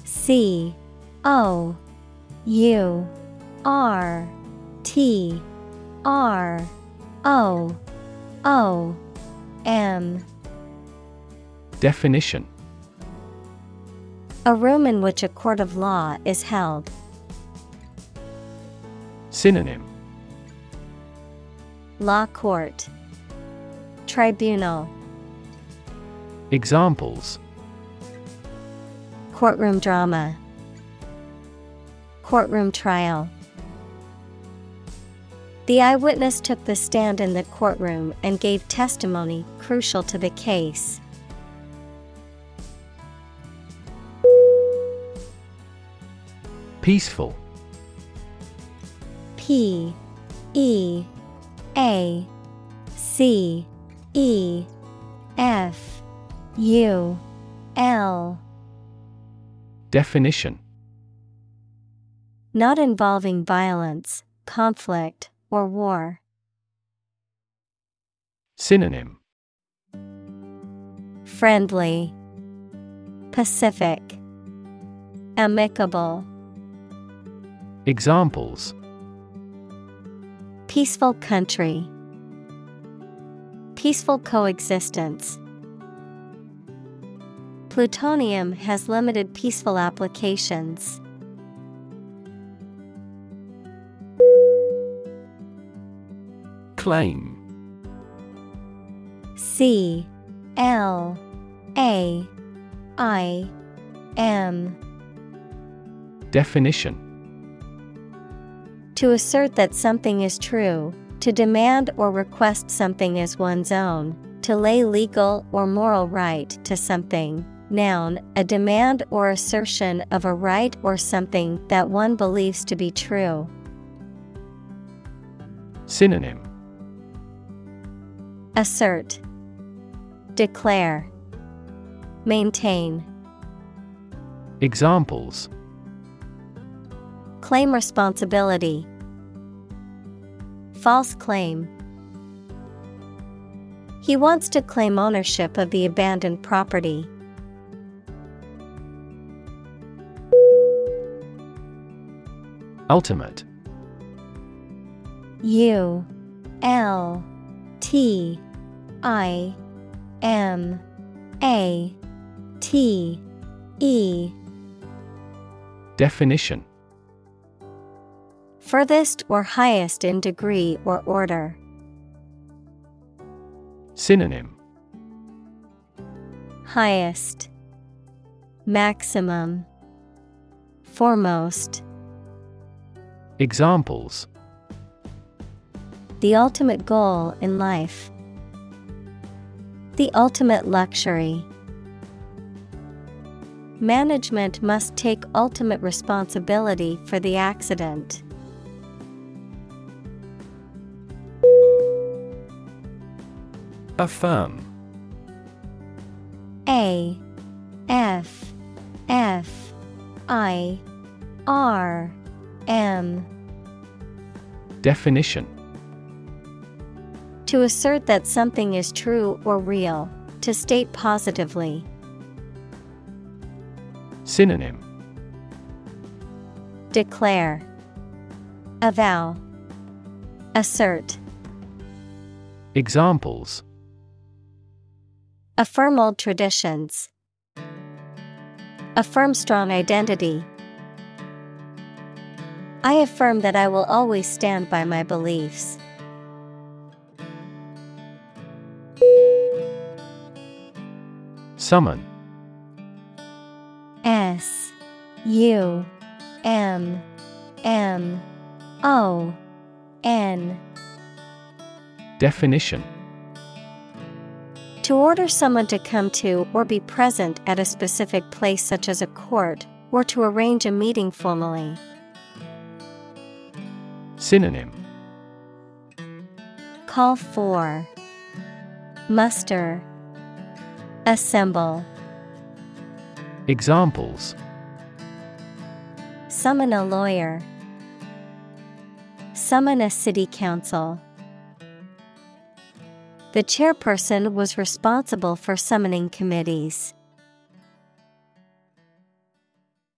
C O U R T R O O M. Definition A room in which a court of law is held. Synonym. Law court. Tribunal. Examples. Courtroom drama. Courtroom trial. The eyewitness took the stand in the courtroom and gave testimony crucial to the case. Peaceful. P E A C E F U L. Definition. Not involving violence, conflict, or war. Synonym. Friendly, Pacific, Amicable, Examples. Peaceful country, Peaceful coexistence. Plutonium has limited peaceful applications. Claim. C. L. A. I. M. Definition To assert that something is true, to demand or request something as one's own, to lay legal or moral right to something. Noun, a demand or assertion of a right or something that one believes to be true. Synonym Assert, Declare, Maintain. Examples Claim responsibility. False claim. He wants to claim ownership of the abandoned property. Ultimate U L T I M A T E Definition Furthest or highest in degree or order. Synonym Highest Maximum Foremost Examples The ultimate goal in life. The ultimate luxury. Management must take ultimate responsibility for the accident. Affirm. A F F I R M. Definition. To assert that something is true or real, to state positively. Synonym. Declare, Avow, Assert. Examples Affirm old traditions. Affirm strong identity. I affirm that I will always stand by my beliefs. Summon S U M M O N Definition To order someone to come to or be present at a specific place, such as a court, or to arrange a meeting formally. Synonym Call for Muster Assemble. Examples Summon a lawyer. Summon a city council. The chairperson was responsible for summoning committees.